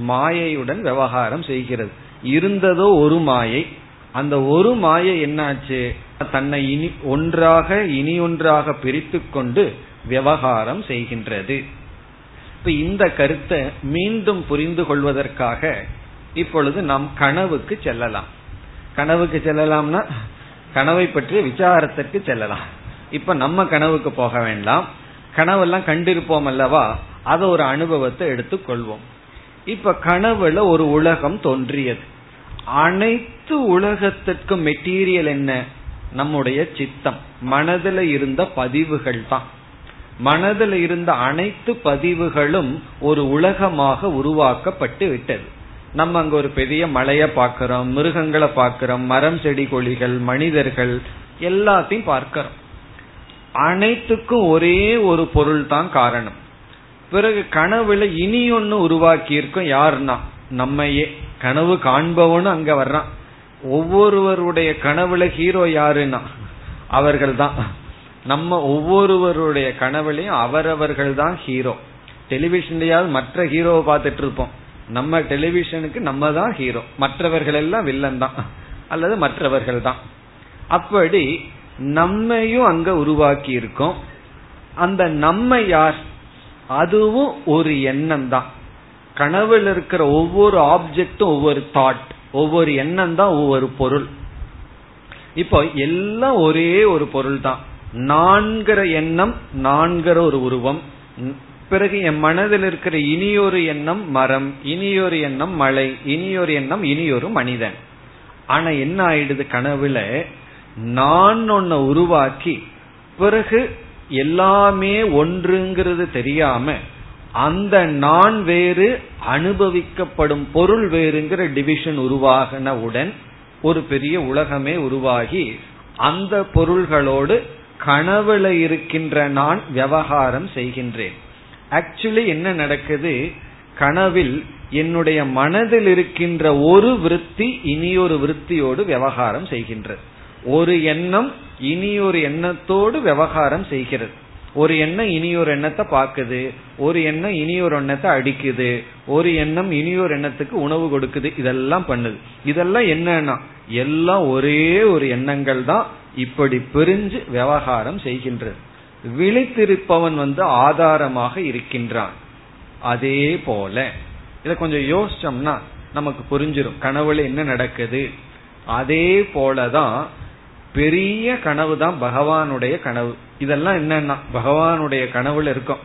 மாயையுடன் விவகாரம் செய்கிறது. இருந்ததோ ஒரு மாயை. அந்த ஒரு மாயை என்னாச்சு? தன்னை இனி ஒன்றாக இனி ஒன்றாக பிரித்து கொண்டு விவகாரம் செய்கின்றது. இப்ப இந்த கருத்தை மீண்டும் புரிந்து கொள்வதற்காக இப்பொழுது நாம் கனவுக்கு செல்லலாம். கனவுக்கு செல்லலாம்னா கனவை பற்றிய விசாரத்திற்கு செல்லலாம். இப்ப நம்ம கனவுக்கு போக வேண்டாம். கனவெல்லாம் கண்டிருப்போம் அல்லவா? அத ஒரு அனுபவத்தை எடுத்துக்கொள்வோம். இப்ப கனவுல ஒரு உலகம் தோன்றியது. அனைத்து உலகத்திற்கும் மெட்டீரியல் என்ன? நம்முடைய சித்தம். மனதில் இருந்த பதிவுகள் தான். மனதில் இருந்த அனைத்து பதிவுகளும் ஒரு உலகமாக உருவாக்கப்பட்டு விட்டது. நம்ம அங்க ஒரு பெரிய மலைய பார்க்கிறோம் மிருகங்களை பார்க்கிறோம் மரம் செடி கொடிகள் மனிதர்கள் எல்லாத்தையும் பார்க்கிறோம். அனைத்துக்கும் ஒரே ஒரு பொருள் தான் காரணம். பிறகு கனவுல இனி ஒன்னு உருவாக்கி இருக்கும் யாருன்னா நம்மையே. கனவு காண்பவனும் அங்க வர்றான். ஒவ்வொருவருடைய கனவுல ஹீரோ யாருன்னா அவர்கள் தான் நம்ம ஒவ்வொருவருடைய கனவுலையும் அவரவர்கள் தான் ஹீரோ. டெலிவிஷன்லயாவது மற்ற ஹீரோவை பார்த்துட்டு இருப்போம் நம்ம டெலிவிஷனுக்கு நம்ம தான் ஹீரோ. மற்றவர்கள் எல்லாம் வில்லன் தான் அல்லது மற்றவர்கள் தான் அப்படி நம்மையும் அங்க உருவாக்கி இருக்கோம் அந்த நம்ம யார்? அதுவும் ஒரு எண்ணம் தான் கனவுல இருக்கிற ஒவ்வொரு ஆப்ஜெக்டும் ஒவ்வொரு தாட் ஒவ்வொரு எண்ணம் தான் ஒவ்வொரு பொருள். இப்போ எல்லாம் ஒரே ஒரு பொருள் தான் நான்கிற எண்ணம் நான்கிற ஒரு உருவம். பிறகு என் மனதில் இருக்கிற இனியொரு எண்ணம் மரம் இனியொரு எண்ணம் மலை இனியொரு எண்ணம் இனியொரு மனிதன். ஆனா என்ன ஆயிடுது கனவுல? நான் ஒன்ன உருவாக்கி பிறகு எல்லாமே ஒன்றுங்கிறது தெரியாம அந்த நான் வேறு அனுபவிக்கப்படும் பொருள் வேறுங்கிற டிவிஷன் உருவாகினவுடன் ஒரு பெரிய உலகமே உருவாகி அந்த பொருள்களோடு கனவுல இருக்கின்ற நான் விவகாரம் செய்கின்றேன். ஆக்சுவலி என்ன நடக்குது? கனவில் என்னுடைய மனதில் இருக்கின்ற ஒரு விருத்தி இனியொரு விருத்தியோடு விவகாரம் செய்கின்றது. ஒரு எண்ணம் இனி ஒரு எண்ணத்தோடு விவகாரம் செய்கிறது. ஒரு எண்ணம் இனி ஒரு எண்ணத்தை பாக்குது ஒரு எண்ணம் இனி ஒரு எண்ணத்தை அடிக்குது ஒரு எண்ணம் இனி ஒரு எண்ணத்துக்கு உணவு கொடுக்குது இதெல்லாம் பண்ணுது. இதெல்லாம் என்னன்னா எல்லாம் ஒரே ஒரு எண்ணங்கள் தான் இப்படி பிரிஞ்சு விவகாரம் செய்கின்றது. விழித்திருப்பவன் வந்து ஆதாரமாக இருக்கின்றான். அதே போல இத கொஞ்சம் யோசிச்சோம்னா நமக்கு புரிஞ்சிடும் கனவுல என்ன நடக்குது? அதே போலதான் பெரிய கனவு தான் பகவானுடைய கனவு. இதெல்லாம் என்னன்னா பகவானுடைய கனவுல இருக்கும்.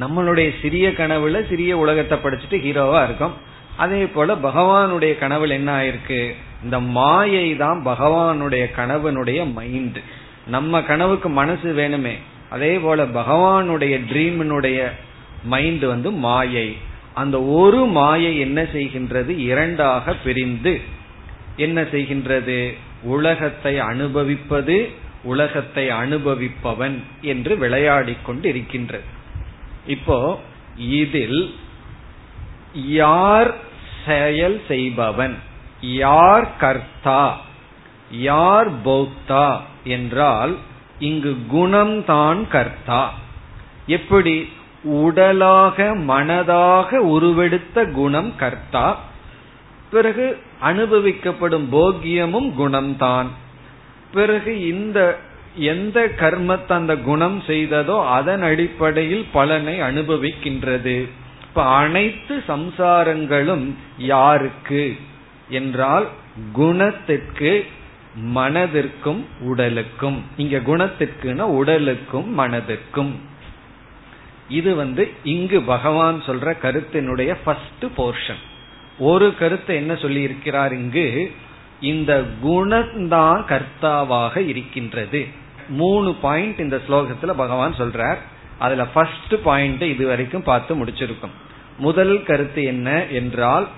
நம்மளுடைய சிறிய கனவுல சிறிய உலகத்தை படிச்சுட்டு ஹீரோவா இருக்கும். அதே போல பகவானுடைய கனவுல என்ன ஆயிருக்கு? இந்த மாயை தான் பகவானுடைய கனவனுடைய மைண்ட் நம்ம கனவுக்கு மனசு வேணுமே. அதே போல பகவானுடைய ட்ரீமினுடைய மைண்ட் வந்து மாயை. அந்த ஒரு மாயை என்ன செய்கின்றது? இரண்டாக பிரிந்து என்ன செய்கின்றது? உலகத்தை அனுபவிப்பது உலகத்தை அனுபவிப்பவன் என்று விளையாடிக் கொண்டு இருக்கின்றது இப்போ இதில் யார் செயல் செய்பவன்? யார் கர்த்தா? யார் போக்தா என்றால் இங்கு குணம்தான் கர்த்தா. எப்படி? உடலாக மனதாக உருவெடுத்த குணம் கர்த்தா. பிறகு அனுபவிக்கப்படும் போக்கியமும் குணம்தான். பிறகு இந்த எந்த கர்மத்தை அந்த குணம் செய்ததோ அதன் அடிப்படையில் பலனை அனுபவிக்கின்றது. இப்ப அனைத்து சம்சாரங்களும் யாருக்கு? என்றால் குணத்திற்கு மனதிற்கும் உடலுக்கும். இங்க குணத்திற்குனா உடலுக்கும் மனதிற்கும். இது வந்து இங்கு பகவான் சொல்ற கருத்தினுடைய ஃபர்ஸ்ட் போர்ஷன் ஒரு கருத்தை என்ன சொல்லி இருக்கிறார் இங்கு? இந்த குணம்தான் கர்த்தாவாக இருக்கின்றது. மூணு பாயிண்ட் இந்த ஸ்லோகத்துல பகவான் சொல்றார். அதுல ஃபர்ஸ்ட் பாயிண்ட் இது வரைக்கும் பார்த்து முடிச்சிருக்கும். முதல் கருத்து என்ன என்றால்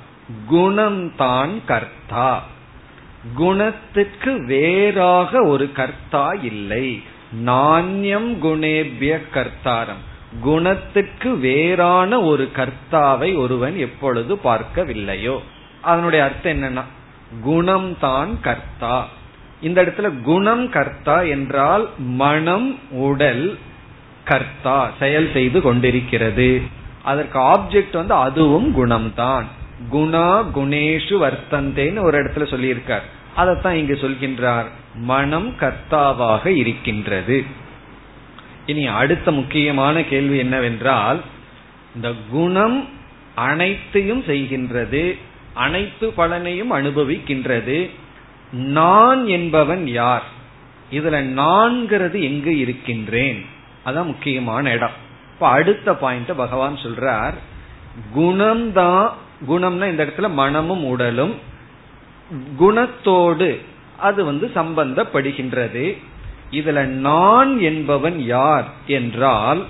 குணம்தான் கர்த்தா. குணத்துக்கு வேறாக ஒரு கர்த்தா இல்லை. நாண்யம் குணேபிய கர்த்தாரம். குணத்துக்கு வேறான ஒரு கர்த்தாவை ஒருவன் எப்பொழுது பார்க்கவில்லையோ? அதனுடைய அர்த்தம் என்னன்னா குணம் தான் கர்த்தா. இந்த இடத்துல குணம் கர்த்தா என்றால் மனம் உடல் கர்த்தா செயல் செய்து கொண்டிருக்கிறது. அதற்கு ஆப்ஜெக்ட் வந்து அதுவும் குணம்தான். குணா குணேஷு வர்த்தந்தேன்னு ஒரு இடத்துல சொல்லியிருக்கார். அதைத்தான் இங்கு சொல்கின்றார். மனம் கர்த்தாவாக இருக்கின்றது. இனி அடுத்த முக்கியமான கேள்வி என்னவென்றால் இந்த குணம் அனைத்தையும் செய்கின்றது அனைத்து பலனையும் அனுபவிக்கின்றது நான் என்பவன் யார்? இதுல நான்கிறது எங்கு இருக்கின்றேன்? அதான் முக்கியமான இடம். இப்ப அடுத்த பாயிண்ட் பகவான் சொல்றார் குணம்தான் குணம்னா இந்த இடத்துல மனமும் உடலும் குணத்தோடு அது வந்து சம்பந்தப்படுகின்றது. இதுல நான் என்பவன் யார் என்றால்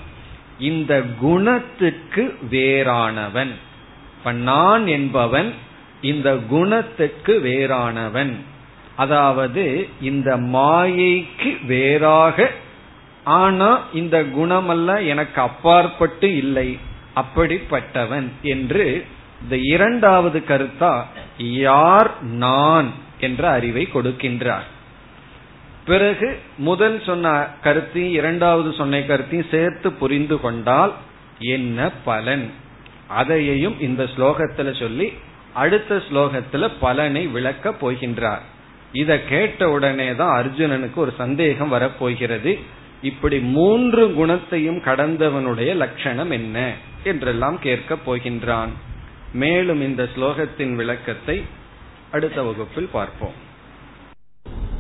இந்த குணத்துக்கு வேறானவன். இப்ப நான் என்பவன் இந்த குணத்துக்கு வேறானவன். அதாவது இந்த மாயைக்கு வேறாக ஆனா இந்த குணமல்ல எனக்கு அப்பாற்பட்டு இல்லை அப்படிப்பட்டவன் என்று இந்த இரண்டாவது கருத்தா யார் நான் என்ற அறிவை கொடுக்கின்றார். பிறகு முதல் சொன்ன கருத்தையும் இரண்டாவது சொன்ன கருத்தையும் சேர்த்து புரிந்து கொண்டால் என்ன பலன்? அதையையும் இந்த ஸ்லோகத்துல சொல்லி அடுத்த ஸ்லோகத்துல பலனை விளக்க போகின்றார். இத கேட்ட உடனே தான் அர்ஜுனனுக்கு ஒரு சந்தேகம் வரப்போகிறது. இப்படி மூன்று குணத்தையும் கடந்தவனுடைய லட்சணம் என்ன என்றெல்லாம் கேட்க போகின்றான். மேலும் இந்த ஸ்லோகத்தின் விளக்கத்தை அடுத்த வகுப்பில் பார்ப்போம்.